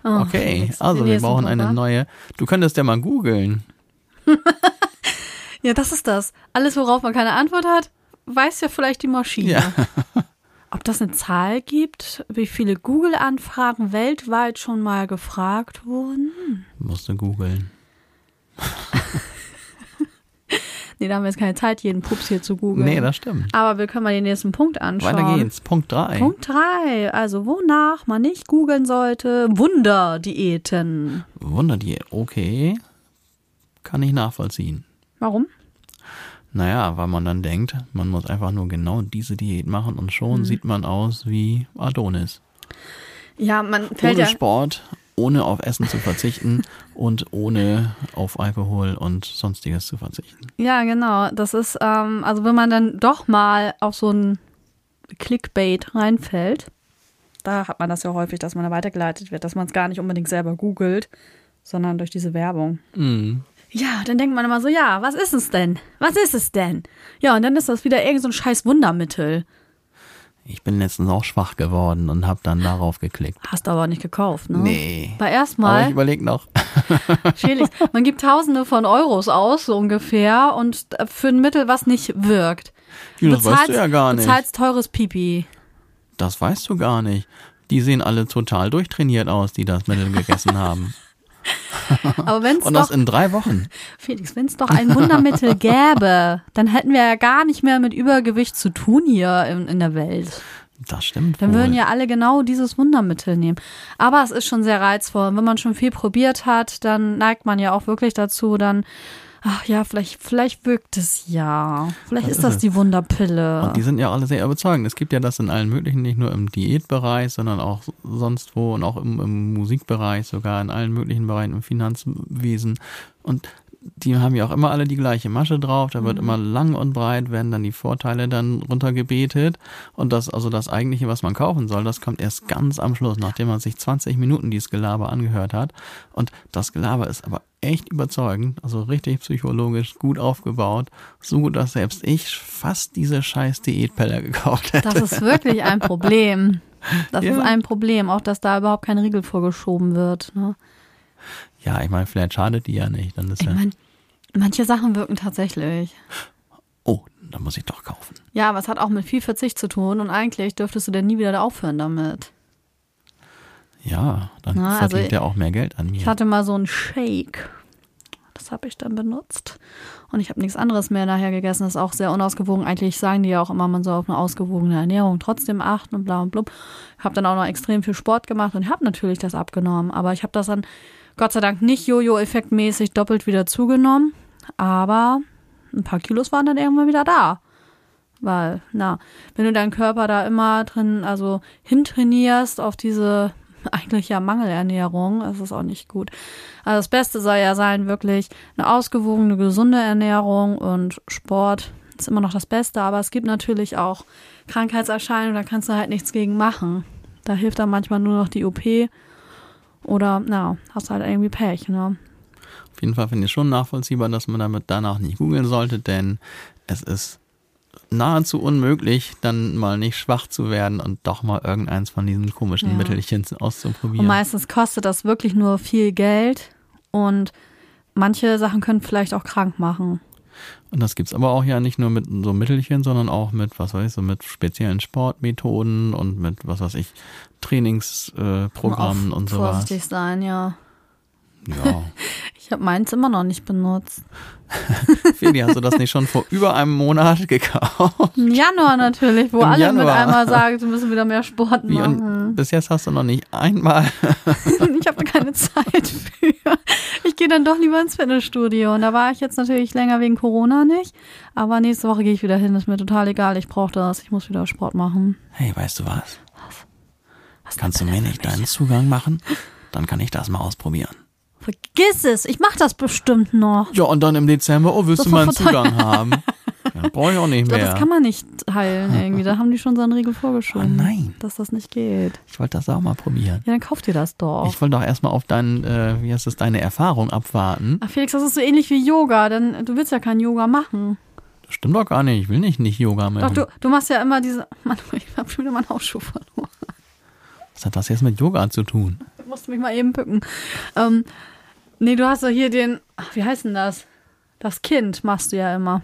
Oh, Okay, also wir brauchen eine neue. Du könntest ja mal googeln. Ja, das ist das. Alles, worauf man keine Antwort hat, weiß ja vielleicht die Maschine. Ja. Ob das eine Zahl gibt, wie viele Google-Anfragen weltweit schon mal gefragt wurden? Musst du googeln. Nee, da haben wir jetzt keine Zeit, jeden Pups hier zu googeln. Nee, das stimmt. Aber wir können mal den nächsten Punkt anschauen. Weiter geht's. Punkt 3. Punkt 3. Also, wonach man nicht googeln sollte. Wunderdiäten. Wunderdiät. Okay. Kann ich nachvollziehen. Warum? Naja, weil man dann denkt, man muss einfach nur genau diese Diät machen und schon Mhm. sieht man aus wie Adonis. Ja, man fällt ohne ja. Sport, ohne auf Essen zu verzichten und ohne auf Alkohol und sonstiges zu verzichten. Ja, genau. Das ist, ähm, also wenn man dann doch mal auf so ein Clickbait reinfällt, da hat man das ja häufig, dass man da weitergeleitet wird, dass man es gar nicht unbedingt selber googelt, sondern durch diese Werbung. Mhm. Ja, dann denkt man immer so, ja, was ist es denn? Was ist es denn? Ja, und dann ist das wieder irgend so ein scheiß Wundermittel. Ich bin letztens auch schwach geworden und habe dann darauf geklickt. Hast du aber nicht gekauft, ne? Nee. War Aber erstmal ich überlege noch. Felix, man gibt Tausende von Euros aus, so ungefähr, und für ein Mittel, was nicht wirkt. Ja, das weißt du ja gar nicht. Bezahlst teures Pipi. Das weißt du gar nicht. Die sehen alle total durchtrainiert aus, die das Mittel gegessen haben. Aber wenn es Und das doch, in drei Wochen. Felix, wenn es doch ein Wundermittel gäbe, dann hätten wir ja gar nicht mehr mit Übergewicht zu tun hier in, in der Welt. Das stimmt Dann wohl. würden ja alle genau dieses Wundermittel nehmen. Aber es ist schon sehr reizvoll. Und wenn man schon viel probiert hat, dann neigt man ja auch wirklich dazu, dann, ach ja, vielleicht, vielleicht wirkt es ja. Vielleicht Das ist das ist die Wunderpille. Und die sind ja alle sehr überzeugend. Es gibt ja das in allen möglichen, nicht nur im Diätbereich, sondern auch sonst wo und auch im, im Musikbereich, sogar in allen möglichen Bereichen, im Finanzwesen. Und die haben ja auch immer alle die gleiche Masche drauf. Da wird immer lang und breit, werden dann die Vorteile dann runtergebetet. Und das, also das eigentliche, was man kaufen soll, das kommt erst ganz am Schluss, nachdem man sich 20 Minuten dieses Gelaber angehört hat. Und das Gelaber ist aber echt überzeugend, also richtig psychologisch gut aufgebaut. So gut, dass selbst ich fast diese scheiß Diätpelle gekauft hätte. Das ist wirklich ein Problem. Das Ja. ist ein Problem, auch dass da überhaupt kein Riegel vorgeschoben wird. Ne? Ja, ich meine, vielleicht schadet die ja nicht. Dann ist Ich ja, meine, manche Sachen wirken tatsächlich. oh, dann muss ich doch kaufen. Ja, aber es hat auch mit viel Verzicht zu tun und eigentlich dürftest du dann nie wieder aufhören damit. Ja, dann Na, also verdient er auch mehr Geld an mir. Ich hatte mal so einen Shake. Das habe ich dann benutzt. Und ich habe nichts anderes mehr nachher gegessen. Das ist auch sehr unausgewogen. Eigentlich sagen die ja auch immer, man soll auf eine ausgewogene Ernährung trotzdem achten und bla und blub. Ich habe dann auch noch extrem viel Sport gemacht und habe natürlich das abgenommen. Aber ich habe das dann Gott sei Dank nicht Jojo-Effektmäßig doppelt wieder zugenommen. Aber ein paar Kilos waren dann irgendwann wieder da. Weil, na, wenn du deinen Körper da immer drin, also hintrainierst auf diese eigentlich ja Mangelernährung, das ist auch nicht gut. Also das Beste soll ja sein, wirklich eine ausgewogene, gesunde Ernährung und Sport ist immer noch das Beste, aber es gibt natürlich auch Krankheitserscheinungen, da kannst du halt nichts gegen machen. Da hilft dann manchmal nur noch die OP oder, na, hast halt irgendwie Pech, ne? Auf jeden Fall finde ich schon nachvollziehbar, dass man damit danach nicht googeln sollte, denn es ist nahezu unmöglich, dann mal nicht schwach zu werden und doch mal irgendeins von diesen komischen ja. Mittelchen auszuprobieren. Und meistens kostet das wirklich nur viel Geld und manche Sachen können vielleicht auch krank machen. Und das gibt es aber auch ja nicht nur mit so Mittelchen, sondern auch mit, was weiß ich, so mit speziellen Sportmethoden und mit, was weiß ich, Trainingsprogrammen äh, und so was. Vorsichtig sein, ja. Ja. Ich habe meins immer noch nicht benutzt. Feli, hast du das nicht schon vor über einem Monat gekauft? Im Januar natürlich, wo Im alle Januar. mit einmal sagen, sie müssen wieder mehr Sport machen. Wie, und bis jetzt hast du noch nicht einmal. ich habe keine Zeit für. Ich gehe dann doch lieber ins Fitnessstudio. Und da war ich jetzt natürlich länger wegen Corona nicht. Aber nächste Woche gehe ich wieder hin. Ist mir total egal. Ich brauche das. Ich muss wieder Sport machen. Hey, weißt du was? Was? was Kannst du mir nicht deinen Zugang machen? Dann kann ich das mal ausprobieren. Vergiss es, ich mach das bestimmt noch. Ja, und dann im Dezember, oh, willst du mal einen Zugang haben? Ja, brauche ich auch nicht mehr. Das kann man nicht heilen irgendwie. Da haben die schon so einen Riegel vorgeschoben. Oh nein. Dass das nicht geht. Ich wollte das auch mal probieren. Ja, dann kauf dir das doch. Ich wollte doch erstmal auf deinen, äh, wie heißt das, deine Erfahrung abwarten. Ach Felix, das ist so ähnlich wie Yoga, denn du willst ja kein Yoga machen. Das stimmt doch gar nicht. Ich will nicht, nicht Yoga machen. Doch, du, du machst ja immer diese. Mann, ich hab schon wieder meinen Hausschuh verloren. Was hat das jetzt mit Yoga zu tun? Ich musste mich mal eben bücken. Ähm, Nee, du hast doch hier den, ach, wie heißt denn das? Das Kind machst du ja immer.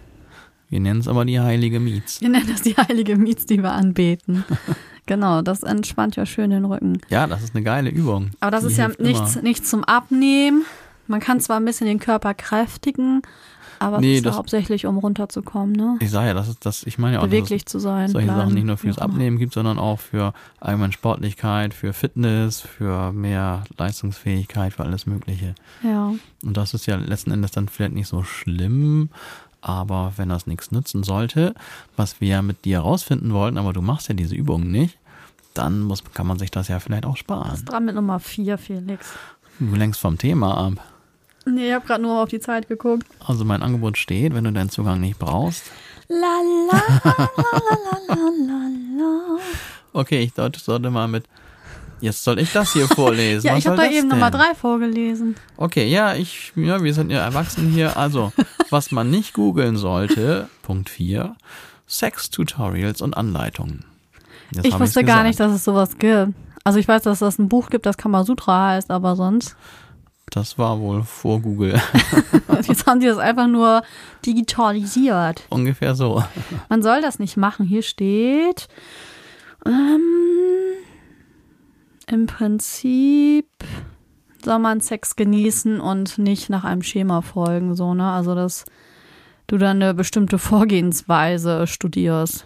Wir nennen es aber die heilige Mietz. Wir nennen das die heilige Mietz, die wir anbeten. genau, das entspannt ja schön den Rücken. Ja, das ist eine geile Übung. Aber das die ist ja nichts, nichts zum Abnehmen. Man kann zwar ein bisschen den Körper kräftigen, aber nee, es ist hauptsächlich, um runterzukommen, ne? Ich sage ja, das ist das, ich meine ja auch, beweglich zu sein. Solche bleiben, Sachen nicht nur fürs Abnehmen gibt, sondern auch für allgemeine Sportlichkeit, für Fitness, für mehr Leistungsfähigkeit, für alles Mögliche. Ja. Und das ist ja letzten Endes dann vielleicht nicht so schlimm, aber wenn das nichts nützen sollte, was wir ja mit dir herausfinden wollten, aber du machst ja diese Übungen nicht, dann muss, kann man sich das ja vielleicht auch sparen. Du bist dran mit Nummer vier, Felix. Du lenkst vom Thema ab. Nee, ich habe gerade nur auf die Zeit geguckt. Also mein Angebot steht, wenn du deinen Zugang nicht brauchst. La la la la la la la. Okay, ich sollte mal mit. Jetzt soll ich das hier vorlesen. ja, Was ich habe da eben Nummer drei vorgelesen. Okay, ja, ich, ja, wir sind ja erwachsen hier. Also, was man nicht googeln sollte, Punkt 4, Sex-Tutorials und Anleitungen. Jetzt ich wusste gar nicht, dass es sowas gibt. Also ich weiß, dass es ein Buch gibt, das Kamasutra heißt, aber sonst. Das war wohl vor Google. Jetzt haben die das einfach nur digitalisiert. Ungefähr so. Man soll das nicht machen. Hier steht ähm, im Prinzip soll man Sex genießen und nicht nach einem Schema folgen, so, ne? Also, dass du dann eine bestimmte Vorgehensweise studierst.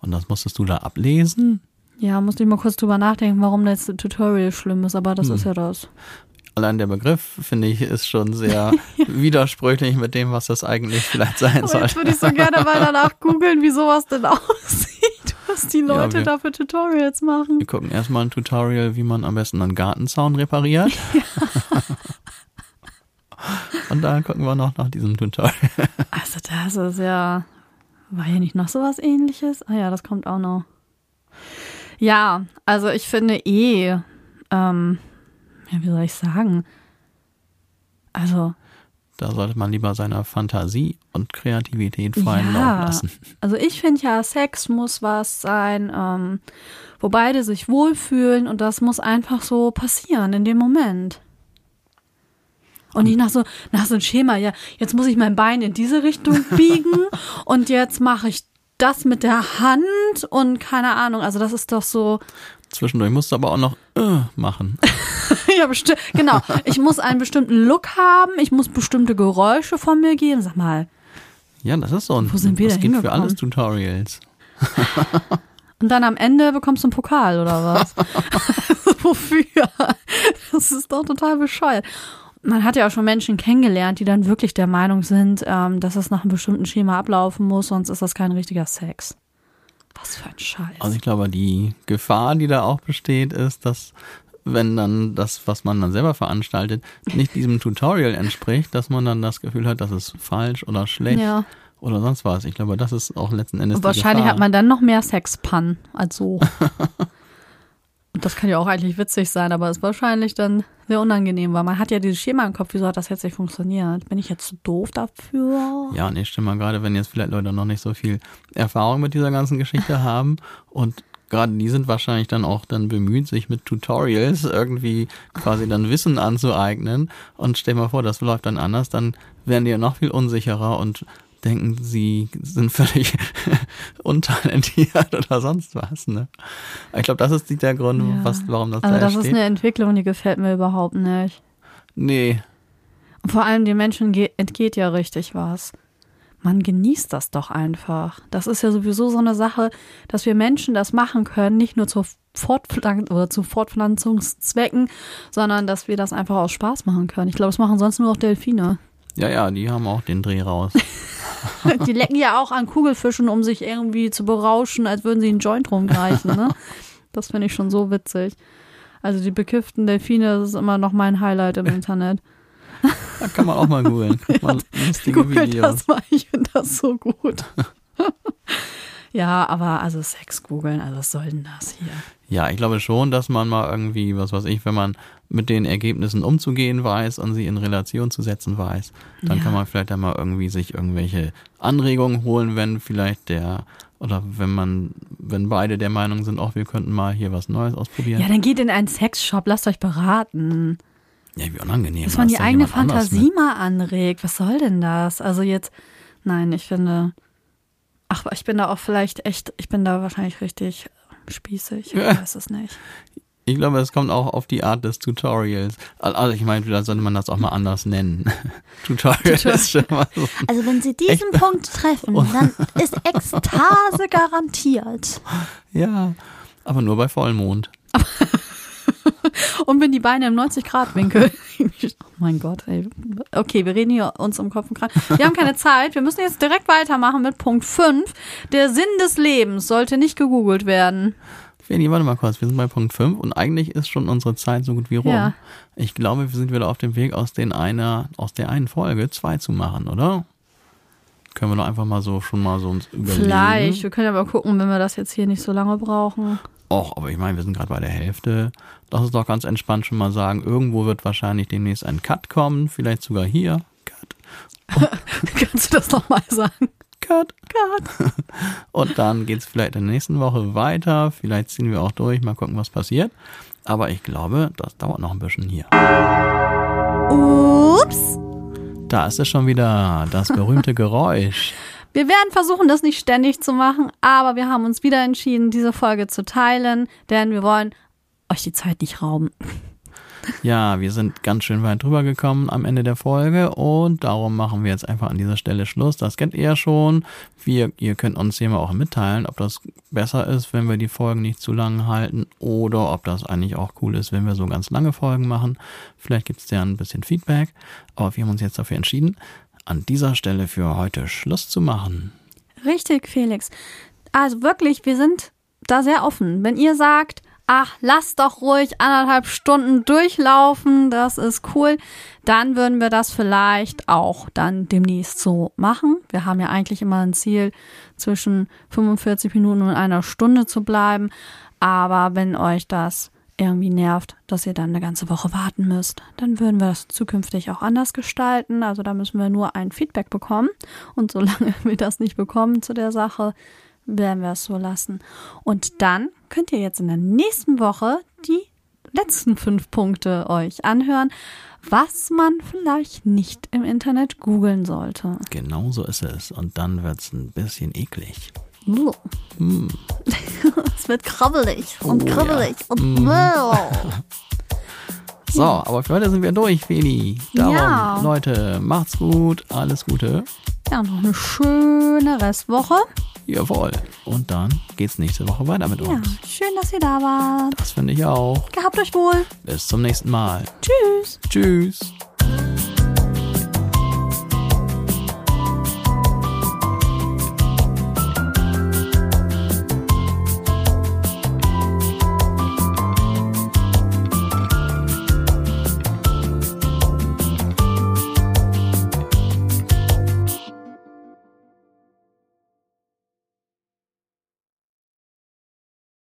Und das musstest du da ablesen? Ja, musste ich mal kurz drüber nachdenken, warum das Tutorial schlimm ist, aber das hm. ist ja das allein der Begriff, finde ich, ist schon sehr widersprüchlich mit dem, was das eigentlich vielleicht sein soll. Jetzt würde ich so gerne mal danach googeln, wie sowas denn aussieht, was die Leute ja, da für Tutorials machen. Wir gucken erstmal ein Tutorial, wie man am besten einen Gartenzaun repariert. Ja. Und dann gucken wir noch nach diesem Tutorial. Also das ist ja, war hier nicht noch sowas ähnliches? Ah ja, das kommt auch noch. Ja, also ich finde eh, ähm, ja, wie soll ich sagen? Also. Da sollte man lieber seiner Fantasie und Kreativität freien ja, Lauf lassen. Also ich finde ja, Sex muss was sein, ähm, wo beide sich wohlfühlen und das muss einfach so passieren in dem Moment. Und nicht nach so, nach so einem Schema, ja, jetzt muss ich mein Bein in diese Richtung biegen und jetzt mache ich das mit der Hand und keine Ahnung, also das ist doch so. Zwischendurch musst du aber auch noch äh, machen. ja, bestimmt. Genau. Ich muss einen bestimmten Look haben. Ich muss bestimmte Geräusche von mir geben. Sag mal. Ja, das ist so ein. Wo sind wir das gibt für alles? Tutorials. Und dann am Ende bekommst du einen Pokal oder was? Wofür? Das ist doch total bescheuert. Man hat ja auch schon Menschen kennengelernt, die dann wirklich der Meinung sind, ähm, dass es nach einem bestimmten Schema ablaufen muss, sonst ist das kein richtiger Sex. Was für ein Scheiß. Also ich glaube, die Gefahr, die da auch besteht, ist, dass wenn dann das, was man dann selber veranstaltet, nicht diesem Tutorial entspricht, dass man dann das Gefühl hat, das ist falsch oder schlecht ja. oder sonst was. Ich glaube, das ist auch letzten Endes Und wahrscheinlich hat man dann noch mehr Sexpannen als so. Und das kann ja auch eigentlich witzig sein, aber ist wahrscheinlich dann sehr unangenehm, weil man hat ja dieses Schema im Kopf, wieso hat das jetzt nicht funktioniert? Bin ich jetzt zu doof dafür? Ja, nee, stimmt mal, gerade wenn jetzt vielleicht Leute noch nicht so viel Erfahrung mit dieser ganzen Geschichte haben und gerade die sind wahrscheinlich dann auch dann bemüht, sich mit Tutorials irgendwie quasi dann Wissen anzueignen und stell mal vor, das läuft dann anders, dann werden die ja noch viel unsicherer und denken, sie sind völlig untalentiert oder sonst was, ne? Ich glaube, das ist der Grund, Ja. was, warum das Also da das ist steht. eine Entwicklung, die gefällt mir überhaupt nicht. nee, Und vor allem den Menschen ge- entgeht ja richtig was. Man genießt das doch einfach. Das ist ja sowieso so eine Sache, dass wir Menschen das machen können, nicht nur zur Fortpflanzung oder zu Fortpflanzungszwecken, sondern dass wir das einfach aus Spaß machen können. Ich glaube, das machen sonst nur noch Delfine. ja, ja, die haben auch den Dreh raus. Die lecken ja auch an Kugelfischen, um sich irgendwie zu berauschen, als würden sie einen Joint rumreichen. Ne? Das finde ich schon so witzig. Also die bekifften Delfine, das ist immer noch mein Highlight im Internet. Da kann man auch mal googeln. Lustige Google das mal, ich finde das so gut. ja, aber also Sex googeln, also was soll denn das hier? Ja, ich glaube schon, dass man mal irgendwie, was weiß ich, wenn man mit den Ergebnissen umzugehen weiß und sie in Relation zu setzen weiß, dann Ja. kann man vielleicht einmal irgendwie sich irgendwelche Anregungen holen, wenn vielleicht der, oder wenn man, wenn beide der Meinung sind, auch wir könnten mal hier was Neues ausprobieren. Ja, dann geht in einen Sexshop, lasst euch beraten. Ja, wie unangenehm. Dass man die eigene Fantasie mal anregt. Was soll denn das? Also jetzt, nein, ich finde, ach, ich bin da auch vielleicht echt, ich bin da wahrscheinlich richtig spießig. Ich Ja. weiß es nicht. Ich glaube, es kommt auch auf die Art des Tutorials. Also ich meine, vielleicht sollte man das auch mal anders nennen. Tutorial ist schon mal so. Also wenn Sie diesen Punkt treffen, dann ist Ekstase garantiert. Ja, aber nur bei Vollmond. Und wenn die Beine im 90-Grad-Winkel. oh mein Gott, ey. Okay, wir reden hier uns um Kopf und Kragen. Wir haben keine Zeit. Wir müssen jetzt direkt weitermachen mit Punkt 5. Der Sinn des Lebens sollte nicht gegoogelt werden. Feni, warte mal kurz, wir sind bei Punkt 5 und eigentlich ist schon unsere Zeit so gut wie rum. Ja. Ich glaube, wir sind wieder auf dem Weg, aus, den einer, aus der einen Folge zwei zu machen, oder? Können wir doch einfach mal so schon mal so uns überlegen. Vielleicht. Wir können ja mal gucken, wenn wir das jetzt hier nicht so lange brauchen. Och, aber ich meine, wir sind gerade bei der Hälfte. Lass uns doch ganz entspannt schon mal sagen, irgendwo wird wahrscheinlich demnächst ein Cut kommen, vielleicht sogar hier. Cut, Kannst du das nochmal sagen? Cut. Gott. Und dann geht's vielleicht in der nächsten Woche weiter. Vielleicht ziehen wir auch durch, mal gucken, was passiert. Aber ich glaube, das dauert noch ein bisschen hier. Ups. Da ist es schon wieder, das berühmte Geräusch. Wir werden versuchen, das nicht ständig zu machen, aber wir haben uns wieder entschieden, diese Folge zu teilen, denn wir wollen euch die Zeit nicht rauben. Ja, wir sind ganz schön weit drüber gekommen am Ende der Folge und darum machen wir jetzt einfach an dieser Stelle Schluss. Das kennt ihr ja schon. Wir, ihr könnt uns hier mal auch mitteilen, ob das besser ist, wenn wir die Folgen nicht zu lang halten oder ob das eigentlich auch cool ist, wenn wir so ganz lange Folgen machen. Vielleicht gibt es ja ein bisschen Feedback, aber wir haben uns jetzt dafür entschieden, an dieser Stelle für heute Schluss zu machen. Richtig, Felix. Also wirklich, wir sind da sehr offen. Wenn ihr sagt, ach, lasst doch ruhig anderthalb Stunden durchlaufen, das ist cool, dann würden wir das vielleicht auch dann demnächst so machen. Wir haben ja eigentlich immer ein Ziel, zwischen 45 Minuten und einer Stunde zu bleiben. Aber wenn euch das irgendwie nervt, dass ihr dann eine ganze Woche warten müsst, dann würden wir das zukünftig auch anders gestalten. Also da müssen wir nur ein Feedback bekommen. Und solange wir das nicht bekommen zu der Sache, werden wir es so lassen. Und dann könnt ihr jetzt in der nächsten Woche die letzten fünf Punkte euch anhören, was man vielleicht nicht im Internet googeln sollte. Genau so ist es. Und dann wird's ein bisschen eklig. Es wird krabbelig und Oh ja. kribbelig und Mm. So, aber für heute sind wir durch, Feli. Darum, Ja. Leute, macht's gut, alles Gute. Ja, noch eine schöne Restwoche. Jawohl. Und dann geht's nächste Woche weiter mit Ja, uns. schön, dass ihr da wart. Das finde ich auch. Gehabt euch wohl. Bis zum nächsten Mal. Tschüss. Tschüss.